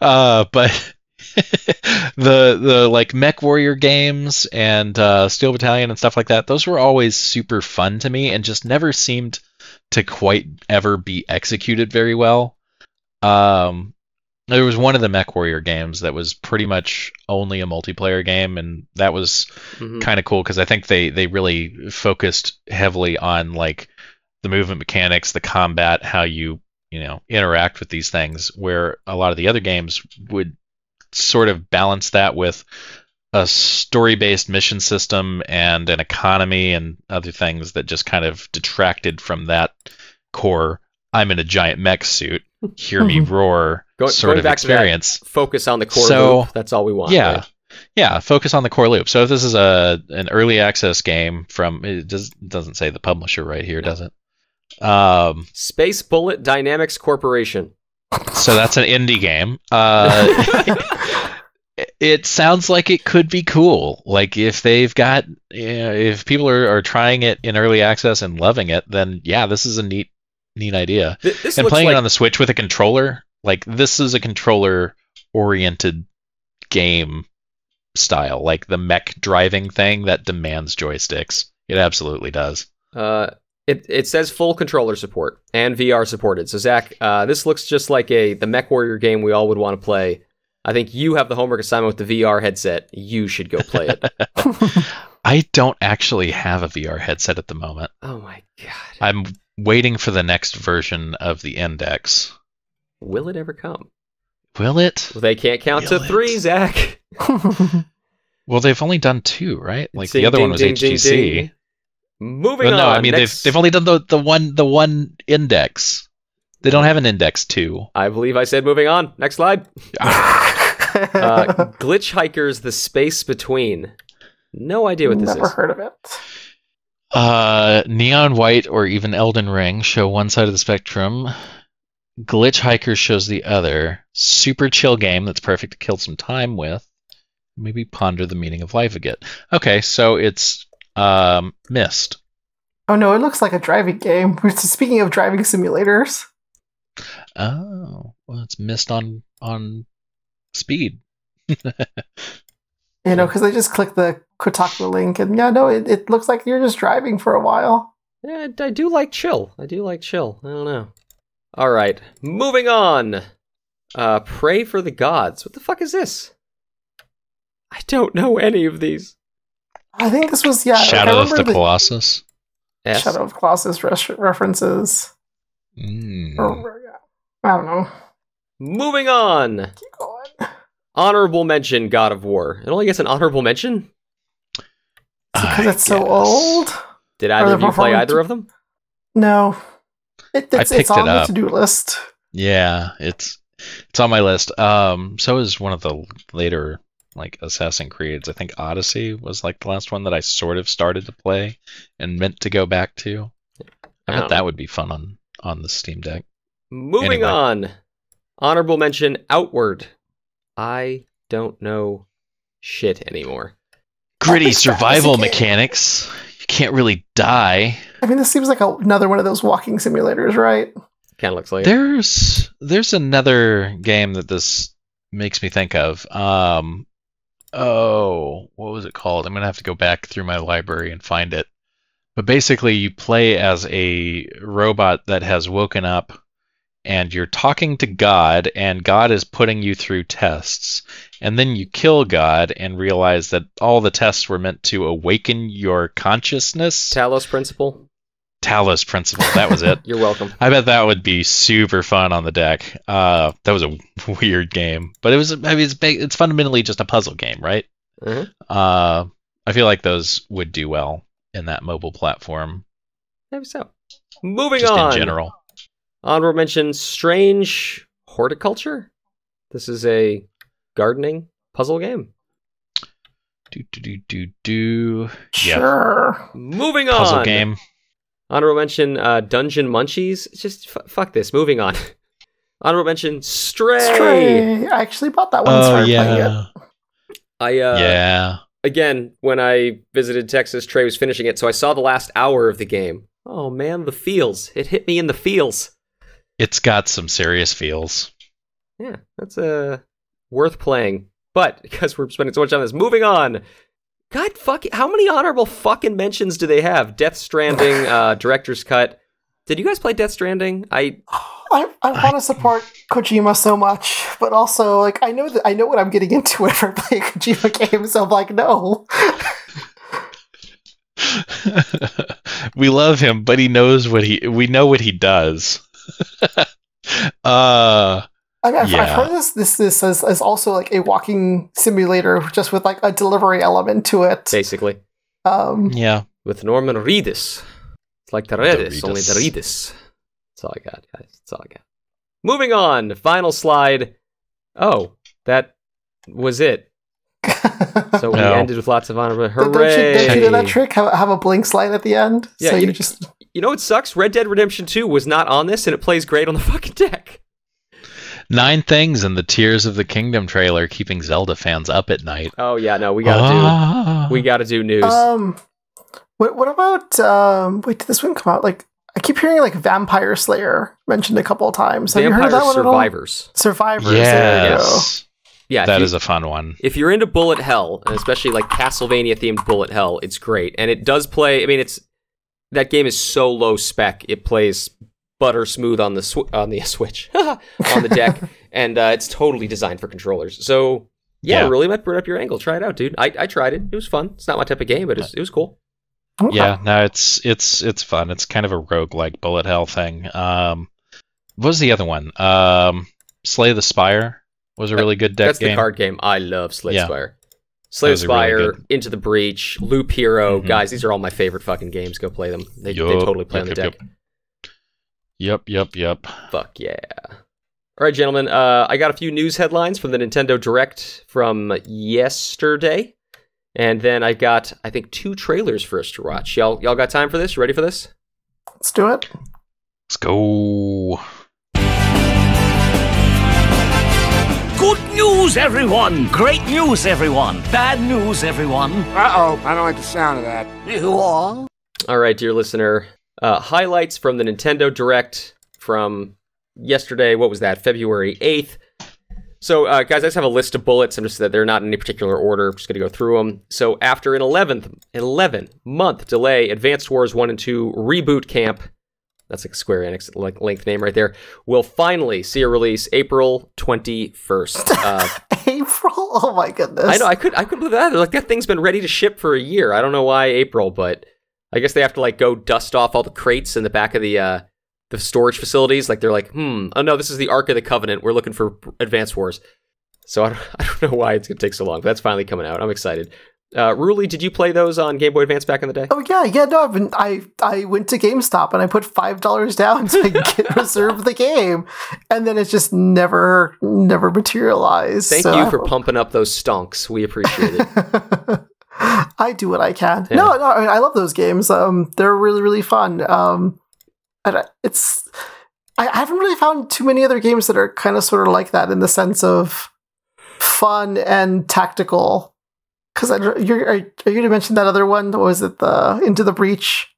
Uh, but <laughs> the the like Mech Warrior games and uh, Steel Battalion and stuff like that, those were always super fun to me and just never seemed to quite ever be executed very well. Um, there was one of the Mech Warrior games that was pretty much only a multiplayer game, and that was Mhm. kind of cool because I think they they really focused heavily on like the movement mechanics, the combat, how you you know interact with these things. Where a lot of the other games would sort of balance that with a story-based mission system and an economy and other things that just kind of detracted from that core. I'm in a giant mech suit. Hear me roar. Go- sort going of back to that experience. Focus on the core So- loop. That's all we want. Yeah. right? Yeah, focus on the core loop. So if this is a an early access game from it does, doesn't say the publisher right here, No. does it? Um, Space Bullet Dynamics Corporation. so that's an indie game. Uh, <laughs> it sounds like it could be cool. Like if they've got, you know, if people are, are trying it in early access and loving it, then yeah, this is a neat, neat idea. Th- this and playing like it on the Switch with a controller, like this is a controller oriented game style, like the mech driving thing that demands joysticks. It absolutely does. Uh, it, it says full controller support and VR supported. So Zach, uh, this looks just like a the Mech Warrior game we all would want to play. I think you have the homework assignment with the VR headset. You should go play it. <laughs> <laughs> I don't actually have a VR headset at the moment. oh my god, I'm waiting for the next version of the Index. will it ever come? Will it? Well, they can't count to it? three, <laughs> Zach. Well, they've only done two, right? Like Ding, the other ding, one was ding, ding, HTC. ding. Moving But no, on. I mean next- they've they've only done the the one the one Index. They don't have an Index two. I believe I said moving on. Next slide. <laughs> Uh, Glitch Hikers: The Space Between. No idea what this Never is. heard of it. Uh, Neon White or even Elden Ring show one side of the spectrum. Glitch Hiker shows the other. Super chill game that's perfect to kill some time with. Maybe ponder the meaning of life again. Okay, so it's um Myst. Oh no, it looks like a driving game. <laughs> Speaking of driving simulators, Oh, well, it's Myst on on speed. <laughs> you know, because I just clicked the Kotaku link, and yeah, no, it, it looks like you're just driving for a while. Yeah, I do like chill. I do like chill. I don't know. All right, moving on. Uh, pray for the gods. What the fuck is this? I don't know any of these. I think this was yeah. like, Shadow of remember the Colossus. S? Shadow of Colossus res- references. Mm. Or, I don't know. Moving on. Keep going. Honorable mention: God of War. It only gets an honorable mention. So because it's so old? Did either of you play either of them? No. It, I it's, picked it's on it the up. to do list. Yeah, it's it's on my list. Um, so is one of the later like Assassin's Creeds. I think Odyssey was like the last one that I sort of started to play and meant to go back to. I I don't bet that would be fun on on the Steam Deck. Moving Anyway. on. Honorable mention Outward. I don't know shit anymore. Gritty think that was survival mechanics. You can't really die. I mean, this seems like a, another one of those walking simulators, right? Kind of looks like it. There's there's another game that this makes me think of. Um, oh, what was it called? I'm gonna have to go back through my library and find it. But basically, you play as a robot that has woken up, and you're talking to God, and God is putting you through tests. And then you kill God and realize that all the tests were meant to awaken your consciousness. Talos Principle. Talos principle. That was it. <laughs> You're welcome. I bet that would be super fun on the deck. Uh, that was a weird game, but it was. I mean, it's it's fundamentally just a puzzle game, right? Mm-hmm. Uh, I feel like those would do well in that mobile platform, Maybe so. Moving just on. in general. Honorable mention Strange Horticulture. This is a gardening puzzle game. Do do do do do. Yeah. Sure. Moving on. Puzzle game. Honorable mention uh, Dungeon Munchies. It's Just f- fuck this. Moving on. <laughs> Honorable mention Stray. Stray. I actually bought that one and Oh started playing it. yeah. I uh, yeah. again when I visited Texas, Trey was finishing it, so I saw the last hour of the game. Oh man, the feels. It hit me in the feels. It's got some serious feels. Yeah, that's uh worth playing. But <laughs> because we're spending so much time on this, moving on. God fuck how many honorable fucking mentions do they have? Death Stranding, <laughs> uh director's cut. Did you guys play Death Stranding? I I, I want to support Kojima so much, but also like I know that I know what I'm getting into whenever I play a Kojima game, so I'm like, no. <laughs> we love him, but he knows what he. We know what he does. <laughs> uh, I mean, I've, I've heard this this this is, is also like a walking simulator, just with like a delivery element to it. basically Um, yeah. with Norman Reedus. It's like the Reedus, Reedus. only the Reedus. That's all I got, guys. That's all I got. Moving on, final slide. Oh, that was it. <laughs> So we No. ended with lots of honor. don't, you, don't you know that trick? Have, have a blink slide at the end. Yeah, so you- you just You know what sucks? Red Dead Redemption 2 was not on this, and it plays great on the <laughs> fucking deck. Nine things in the Tears of the Kingdom trailer keeping Zelda fans up at night. Oh yeah, no, we gotta Ah. do we gotta do news. um. What what about um? Wait, did this one come out? Like I keep hearing like Vampire Slayer mentioned a couple of times. Have you heard of that one at all? Survivors. Survivors. There you go. Yes. Yeah, That if, is a fun one. if you're into bullet hell, and especially like Castlevania themed bullet hell, it's great. And it does play. I mean, it's that game is so low spec. It plays butter smooth on the sw- on the <laughs> Switch <laughs> on the deck, <laughs> and uh, it's totally designed for controllers. So yeah, Yeah. really might burn up your angle. Try it out, dude. I, I tried it. It was fun. It's not my type of game, but it was, it was cool. Yeah, no, it's it's it's fun. It's kind of a rogue like bullet hell thing. Um, what was the other one? Um, Slay the Spire was a really good deck That's game. the card game. I love Slay Yeah. Spire. Slay That was really Into the Breach, Loop Hero, Mhm. guys. These are all my favorite fucking games. Go play them. They, they totally play yup, on the yup, deck. Yep, yep, yep. Fuck yeah. All right, gentlemen. Uh, I got a few news headlines from the Nintendo Direct from yesterday, and then I got I think two trailers for us to watch. Y'all y'all got time for this? You ready for this? Let's do it. Let's go. Good news, everyone! Great news, everyone! Bad news, everyone! Uh oh, I don't like the sound of that. You all? All right, dear listener. Uh, highlights from the Nintendo Direct from yesterday. What was that? February 8th. So, uh, guys, I just have a list of bullets. I'm just that they're not in any particular order. I'm just going to go through them. So, after an 11th, 11 month delay, Advanced Wars 1 and 2 Reboot Camp, that's like a Square Enix like length name right there, We'll finally see a release April 21st. <laughs> Uh, April. Oh my goodness. I know. I could. I could believe that. Like that thing's been ready to ship for a year. I don't know why April, but I guess they have to like go dust off all the crates in the back of the uh, the storage facilities. Like they're like, hmm. Oh no, this is the Ark of the Covenant. We're looking for Advanced Wars. So I don't, <laughs> I don't know why it's gonna take so long. But that's finally coming out. I'm excited. Uh, Ruli, did you play those on Game Boy Advance back in the day? Oh yeah, yeah. No, I've been. I I went to GameStop and I put five dollars down to <laughs> get reserve the game, and then it just never never materialized. Thank so you for pumping up those stonks. We appreciate it. <laughs> I do what I can. Yeah. No, no, I, mean, I love those games. Um, they're really, really fun. Um, and I- it's I, I haven't really found too many other games that are kind of sort of like that in the sense of fun and tactical. Because I you're are, are you going to mention that other one? What was it the Into the Breach?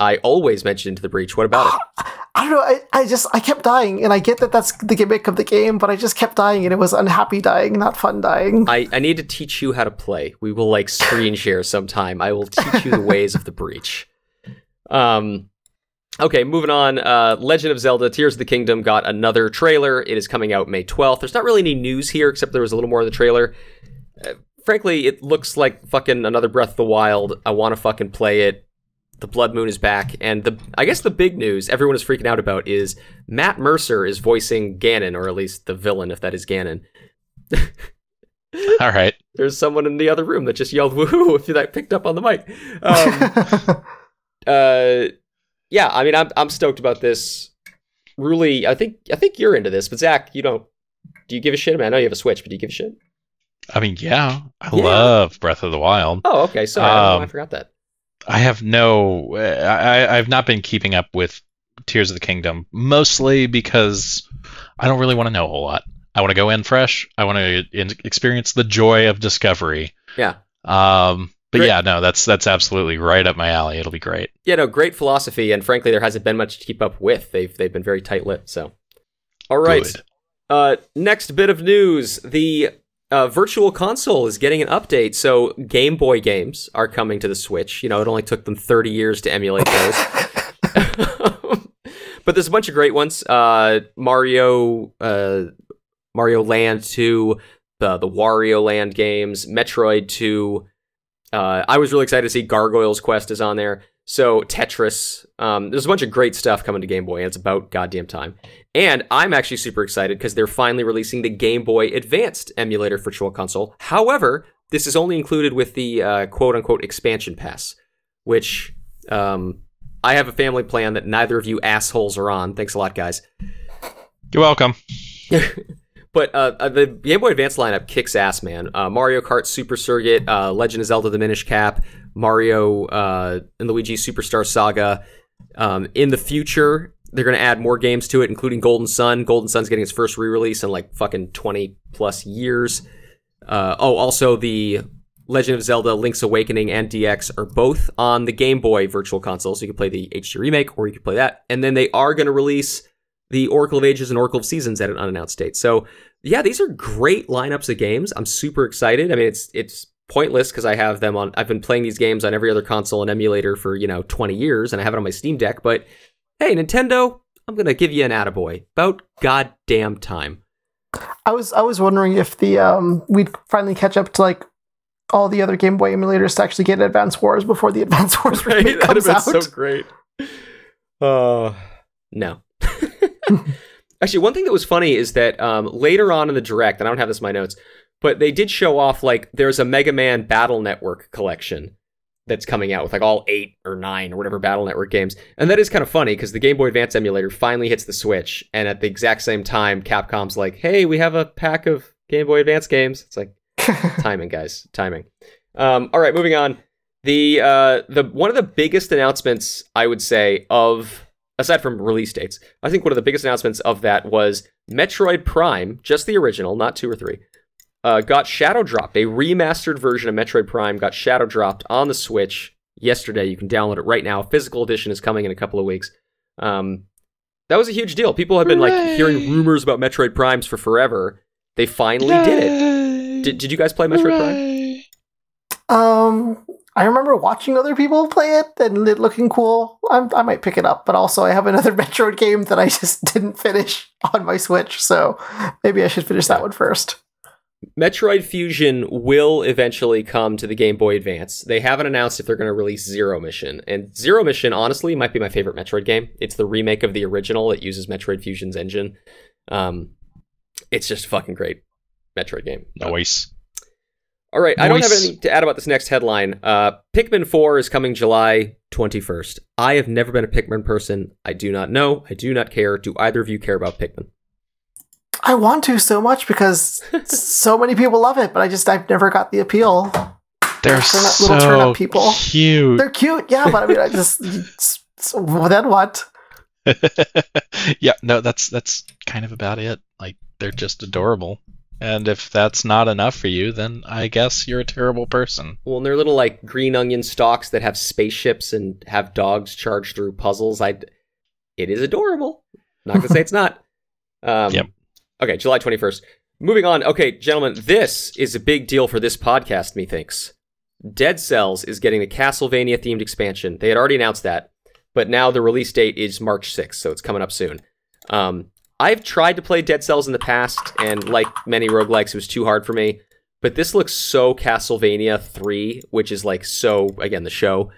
I always mention Into the Breach. What about it? <gasps> I don't know. I, I just I kept dying, and I get that that's the gimmick of the game, but I just kept dying, and it was unhappy dying, not fun dying. I, I need to teach you how to play. We will like screen share sometime. I will teach you the <laughs> ways of the breach. Um, okay, moving on. Uh, Legend of Zelda: Tears of the Kingdom got another trailer. It is coming out May twelfth. There's not really any news here except there was a little more in the trailer. Uh, frankly, it looks like fucking another Breath of the Wild. I want to fucking play it. The Blood Moon is back, and the I guess the big news everyone is freaking out about is Matt Mercer is voicing Ganon, or at least the villain, if that is Ganon. All right. <laughs> There's someone in the other room that just yelled "woohoo" if you that picked up on the mic. Um, <laughs> uh, yeah, I mean, I'm I'm stoked about this. Really, I think I think you're into this, but Zach, you don't. Do you give a shit? I mean, I know you have a Switch, but do you give a shit? I mean, yeah, I Yeah. love Breath of the Wild. Oh, okay. Sorry, I, I Um, forgot that. I have no, I, I- I've not been keeping up with Tears of the Kingdom, mostly because I don't really want to know a whole lot. I want to go in fresh. I want to in- experience the joy of discovery. Yeah. Um, but Great. yeah, no, that's that's absolutely right up my alley. It'll be great. Yeah, no, great philosophy, and frankly, there hasn't been much to keep up with. They've they've been very tight-lipped. So, all right. Uh, next bit of news: the uh, Virtual Console is getting an update. So Game Boy games are coming to the Switch. You know, it only took them 30 years to emulate those. <laughs> but there's a bunch of great ones. Uh, Mario, uh, Mario Land 2, the the Wario Land games, Metroid 2. Uh, I was really excited to see Gargoyle's Quest is on there. So Tetris. Um, there's a bunch of great stuff coming to Game Boy, and it's about goddamn time. And I'm actually super excited because they're finally releasing the Game Boy Advanced emulator for Virtual Console. However, this is only included with the uh, quote unquote expansion pass, which um, I have a family plan that neither of you assholes are on. Thanks a lot, guys. You're welcome. <laughs> But uh, uh, the Game Boy Advance lineup kicks ass, man. Uh, Mario Kart Super Circuit, uh, Legend of Zelda: The Minish Cap, Mario uh, and Luigi Superstar Saga. Um, in the future, they're going to add more games to it, including Golden Sun. Golden Sun's getting its first re-release in like fucking twenty plus years. Uh, oh, also the Legend of Zelda: Link's Awakening and DX are both on the Game Boy Virtual Console, so you can play the HD remake or you can play that. And then they are going to release the Oracle of Ages and Oracle of Seasons at an unannounced date. So yeah, these are great lineups of games. I'm super excited. I mean, it's it's pointless because I have them on. I've been playing these games on every other console and emulator for you know 20 years, and I have it on my Steam Deck. But hey, Nintendo, I'm gonna give you an attaboy. About goddamn time. I was I was wondering if the um we'd finally catch up to like all the other Game Boy emulators to actually get Advance Wars before the <laughs> Advance Wars Right? remake That'd have comes been out. so great. Uh, no. <laughs> Actually, one thing that was funny is that um, later on in the direct, and I don't have this in my notes, but they did show off like there's a Mega Man Battle Network collection that's coming out with like all eight or nine or whatever Battle Network games, and that is kind of funny because the Game Boy Advance emulator finally hits the Switch, and at the exact same time, Capcom's like, "Hey, we have a pack of Game Boy Advance games." It's like <laughs> timing, guys, timing. Um, all right, moving on. The uh, the one of the biggest announcements I would say of aside from release dates, I think one of the biggest announcements of that was Metroid Prime, just the original, not two or three, uh, got shadow dropped. A remastered version of Metroid Prime got shadow dropped on the Switch yesterday. You can download it right now. Physical edition is coming in a couple of weeks. Um, that was a huge deal. People have been like hearing rumors about Metroid Primes for forever. They finally did it. Did, did you guys play Metroid Prime? Um, I remember watching other people play it and it looking cool. I'm, I might pick it up, but also I have another <laughs> Metroid game that I just didn't finish on my Switch, so maybe I should finish that one first. Metroid Fusion will eventually come to the Game Boy Advance. They haven't announced if they're going to release Zero Mission. And Zero Mission, honestly, might be my favorite Metroid game. It's the remake of the original. It uses Metroid Fusion's engine. Um, it's just a fucking great Metroid game. Noise. All right, I don't have anything to add about this next headline. Uh, Pikmin 4 is coming July 21st. I have never been a Pikmin person. I do not know. I do not care. Do either of you care about Pikmin? I want to so much because <laughs> so many people love it, but I just I've never got the appeal. They're Turn up- little turn so up people. cute. They're cute, yeah, but I mean, I just <laughs> s- s- well, then what? <laughs> yeah, no, that's that's kind of about it. Like they're just adorable. And if that's not enough for you, then I guess you're a terrible person. Well, and they're little like green onion stalks that have spaceships and have dogs charge through puzzles. I, it is adorable. Not gonna say it's not. Um, Yep. Okay, July twenty first. Moving on. Okay, gentlemen, this is a big deal for this podcast. Methinks Dead Cells is getting a Castlevania themed expansion. They had already announced that, but now the release date is March sixth, so it's coming up soon. Um, I've tried to play Dead Cells in the past, and like many roguelikes, it was too hard for me. But this looks so Castlevania 3, which is like so, again, the show.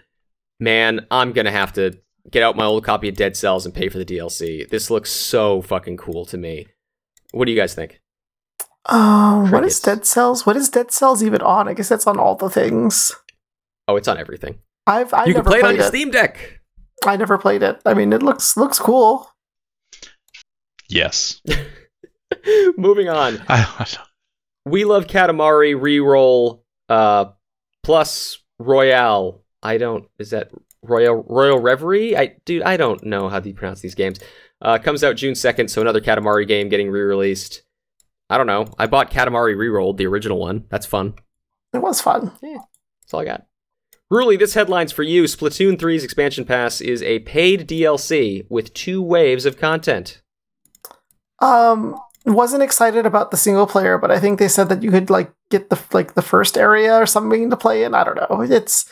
Man, I'm going to have to get out my old copy of Dead Cells and pay for the DLC. This looks so fucking cool to me. What do you guys think? Um, what is Dead Cells? What is Dead Cells even on? I guess that's on all the things. Oh, it's on everything. I've I you can never play it on played your it. Steam Deck. I never played it. I mean, it looks looks cool. Yes. <laughs> Moving on. <laughs> I, We love Katamari reroll uh plus Royale. I don't is that Royal Royal Reverie? I dude, I don't know how to pronounce these games. Uh comes out June 2nd, so another Katamari game getting re-released. I don't know. I bought Katamari Rerolled, the original one. That's fun. It was fun. That's all I got. Ruli, this headline's for you. Splatoon 3's expansion pass is a paid DLC with two waves of content. Um, wasn't excited about the single player, but I think they said that you could like get the like the first area or something to play in. I don't know. It's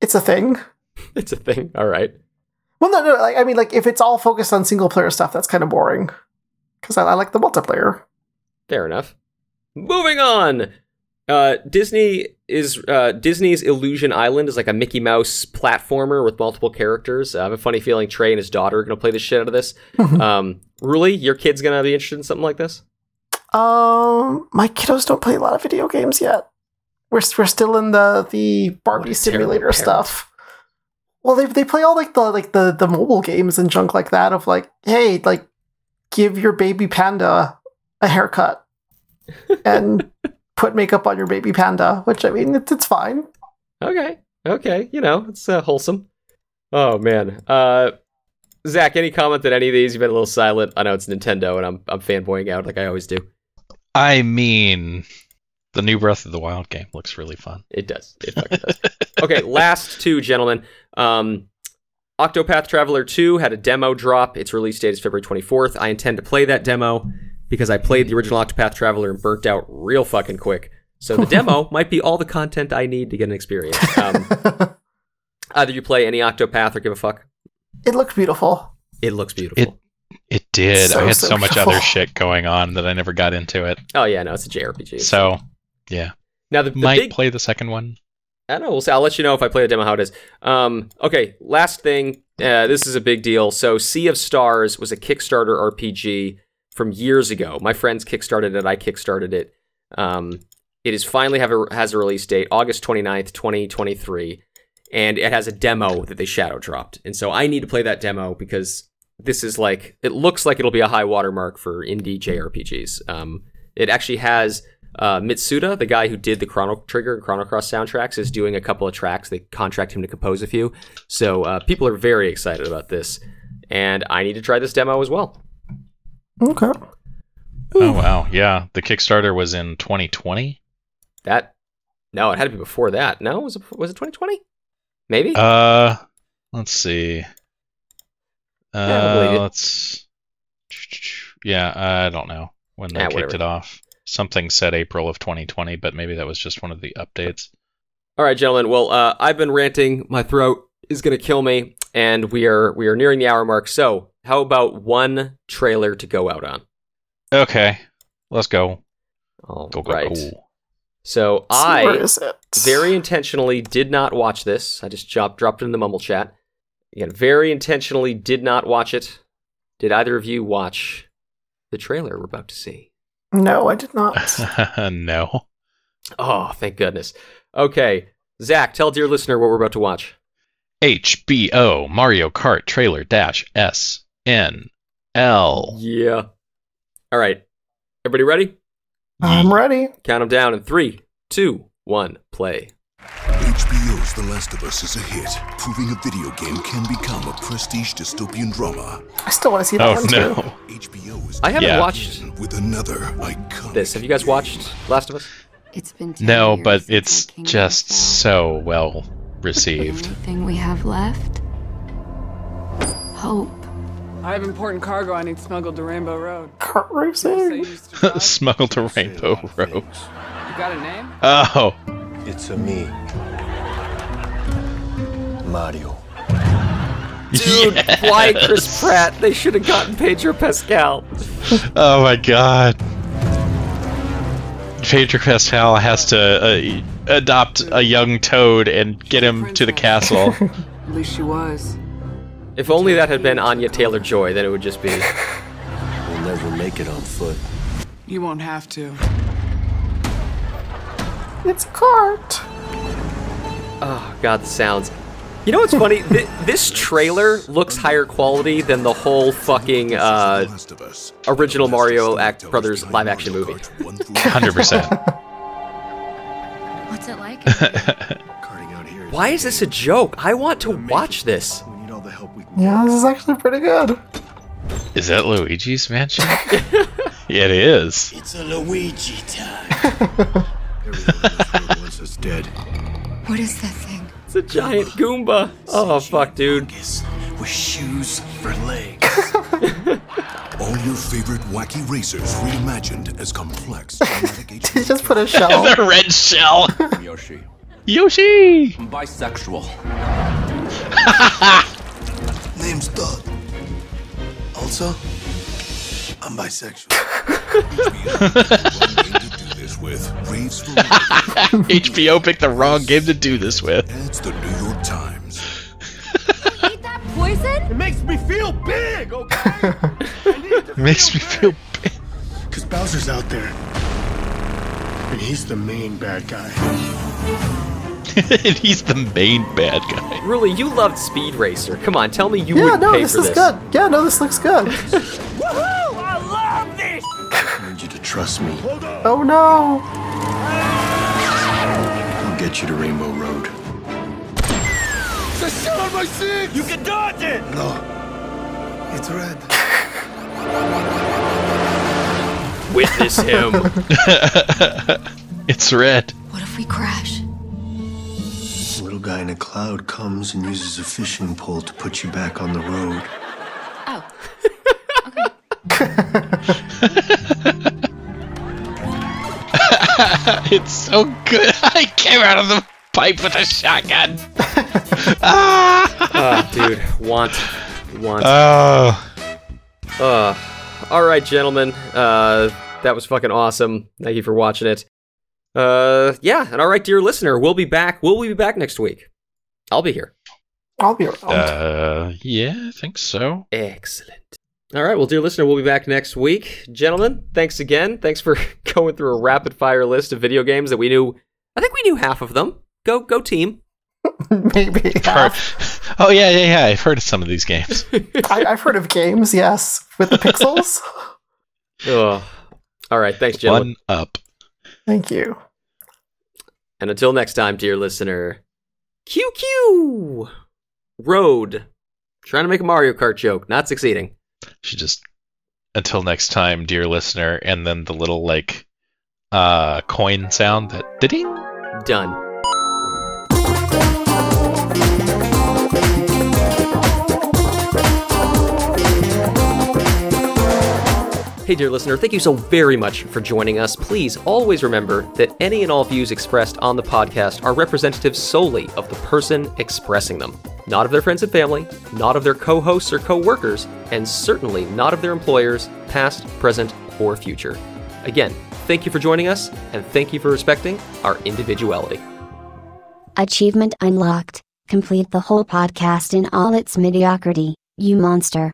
it's a thing. <laughs> It's a thing. All right. Well, no, no. Like I mean, like if it's all focused on single player stuff, that's kind of boring. Because I, I like the multiplayer. Fair enough. Moving on. Uh, Disney is uh, Disney's Illusion Island is like a Mickey Mouse platformer with multiple characters. I have a funny feeling Trey and his daughter are gonna play the shit out of this. <laughs> um, Ruli, your kid's gonna be interested in something like this? Um, my kiddos don't play a lot of video games yet. We're we're still in the the Barbie simulator stuff. Well, they they play all like the like the the mobile games and junk like that. Of like, hey, like, give your baby panda a haircut and <laughs> put makeup on your baby panda. Which I mean, it's it's fine. Okay, okay, you know it's uh, wholesome. Oh man, uh, Zach, any comment on any of these? You've been a little silent. I know it's Nintendo, and I'm I'm fanboying out like I always do. I mean, the new Breath of the Wild game looks really fun. It does. It fucking does. okay, last two, gentlemen. Um, Octopath Traveler 2 had a demo drop. Its release date is February 24th. I intend to play that demo because I played the original Octopath Traveler and burnt out real fucking quick. So the demo <laughs> might be all the content I need to get an experience. Um, <laughs> either you play any Octopath or give a fuck. it looked beautiful. It looks beautiful. It- It did. So, I had so so, much other shit going on that I never got into it. oh yeah, no, it's a JRPG. So, yeah, now the, the might big play the second one. I don't know. We'll see. I'll let you know if I play the demo how it is. Um, okay, last thing. Uh, this is a big deal. So, Sea of Stars was a Kickstarter RPG from years ago. My friends kickstarted it. I kickstarted it. Um, it is finally have a, has a release date, August 29th, 2023. And it has a demo that they shadow dropped. And so I need to play that demo because this is like, it looks like it'll be a high watermark for indie JRPGs. Um, it actually has uh, Mitsuda, the guy who did the Chrono Trigger and Chrono Cross soundtracks, is doing a couple of tracks. They contract him to compose a few. So uh, people are very excited about this. And I need to try this demo as well. Okay. Oh wow, yeah. The Kickstarter was in 2020. That, no, it had to be before that. No, was it, was it 2020? Maybe? Uh, let's see. Yeah, I Uh, you. let's. Yeah, I don't know when they Yeah, kicked whatever. it off. Something said April of 2020, but maybe that was just one of the updates. All right, gentlemen. Well, uh, I've been ranting. My throat is going to kill me. And we are we are nearing the hour mark. So how about one trailer to go out on? Okay, let's go. All Go go right. go. So So I where is it? very intentionally did not watch this. I just dropped dropped it in the mumble chat. Again, very intentionally did not watch it. Did either of you watch the trailer we're about to see? No, I did not. <laughs> no. Oh, thank goodness. Okay, Zach, tell dear listener what we're about to watch. HBO Mario Kart trailer dash S N L. Yeah. All right. Everybody ready? I'm ready. Count them down in three, two, one, play. HBO's The Last of Us is a hit, proving a video game can become a prestige dystopian drama. I still want to see that Oh one no. too. HBO is I haven't Yeah. watched with another iconic this. Have you guys watched Last of Us? It's been No, but it's just so well The received. only thing we have left? Hope. I have important cargo I need smuggled to Rainbow Road. Kart Say you racing. to drive? <laughs> Smuggled to Rainbow Road. You got a name? Oh, It's a me. Mario. Dude, <laughs> why Chris Pratt? They should have gotten Pedro Pascal. oh my God. Pedro Pascal has to uh, adopt a young Toad and get him to the castle. <laughs> At least she was. If only that had been Anya Taylor Joy, then it would just be. We'll never make it on foot. You won't have to. It's cart. Oh God, the sounds. You know what's funny? Th- this trailer looks higher quality than the whole fucking uh, The Last of Us. original Mario Act Brothers live-action movie. Kart 1 through 100%. What's it like? Karting out here is Why is this a joke? I want to watch this. We need all the help we can Yeah, this is actually pretty good. Is that Luigi's mansion? <laughs> yeah, it is. It's a Luigi time. <laughs> Everyone on this road wants us dead. what is that thing? It's a giant Goomba. Oh fuck, dude. With shoes for legs. <laughs> All your favorite wacky racers reimagined as complex <laughs> dramatic He just put a shell. <laughs> The red shell. Yoshi. Yoshi. I'm bisexual. Name's Doug. Also, I'm bisexual. With. Raves for <laughs> HBO picked the wrong game to do this with. It's the New York Times. Eat that poison? It makes me feel big, okay? <laughs> Makes me feel bad. Because Bowser's out there. And he's the main bad guy. <laughs> and he's the main bad guy. Really, you loved Speed Racer. Come on, tell me you Yeah, wouldn't no, pay this for is this. good. Yeah, no, this looks good. Woohoo! I love this! I need you to trust me. Oh no. I'll get you to Rainbow Road. Just shit on my six! You can dodge it! No. It's red. Witness him. <laughs> It's red. What if we crash? A little guy in a cloud comes and uses a fishing pole to put you back on the road. Oh. <laughs> <laughs> It's so good. <laughs> I came out of the pipe with a shotgun. ah! Ah, <laughs> dude, want, want. Oh. Uh, all right, gentlemen. Uh, that was fucking awesome. Thank you for watching it. Uh, yeah, and all right, dear listener, we'll be back. Will we be back next week? I'll be here. I'll be around. Uh, yeah, I think so. Excellent. All right, well, dear listener, we'll be back next week. Gentlemen, thanks again. Thanks for <laughs> going through a rapid fire list of video games that we knew. I think we knew half of them. Go, go, team. <laughs> Maybe. Half. Oh yeah, yeah, yeah. I've heard of some of these games. <laughs> I, I've heard of games, yes, with the pixels. Ugh. All right, thanks, gentlemen. One up. Thank you. And until next time, dear listener, QQ Road. Trying to make a Mario Kart joke, not succeeding. Should just until next time, dear listener, and then the little like uh coin sound that he? Done. Hey, dear listener, thank you so very much for joining us. Please always remember that any and all views expressed on the podcast are representative solely of the person expressing them, not of their friends and family, not of their co hosts or co workers, and certainly not of their employers, past, present, or future. Again, thank you for joining us, and thank you for respecting our individuality. Achievement unlocked. Complete the whole podcast in all its mediocrity, you monster.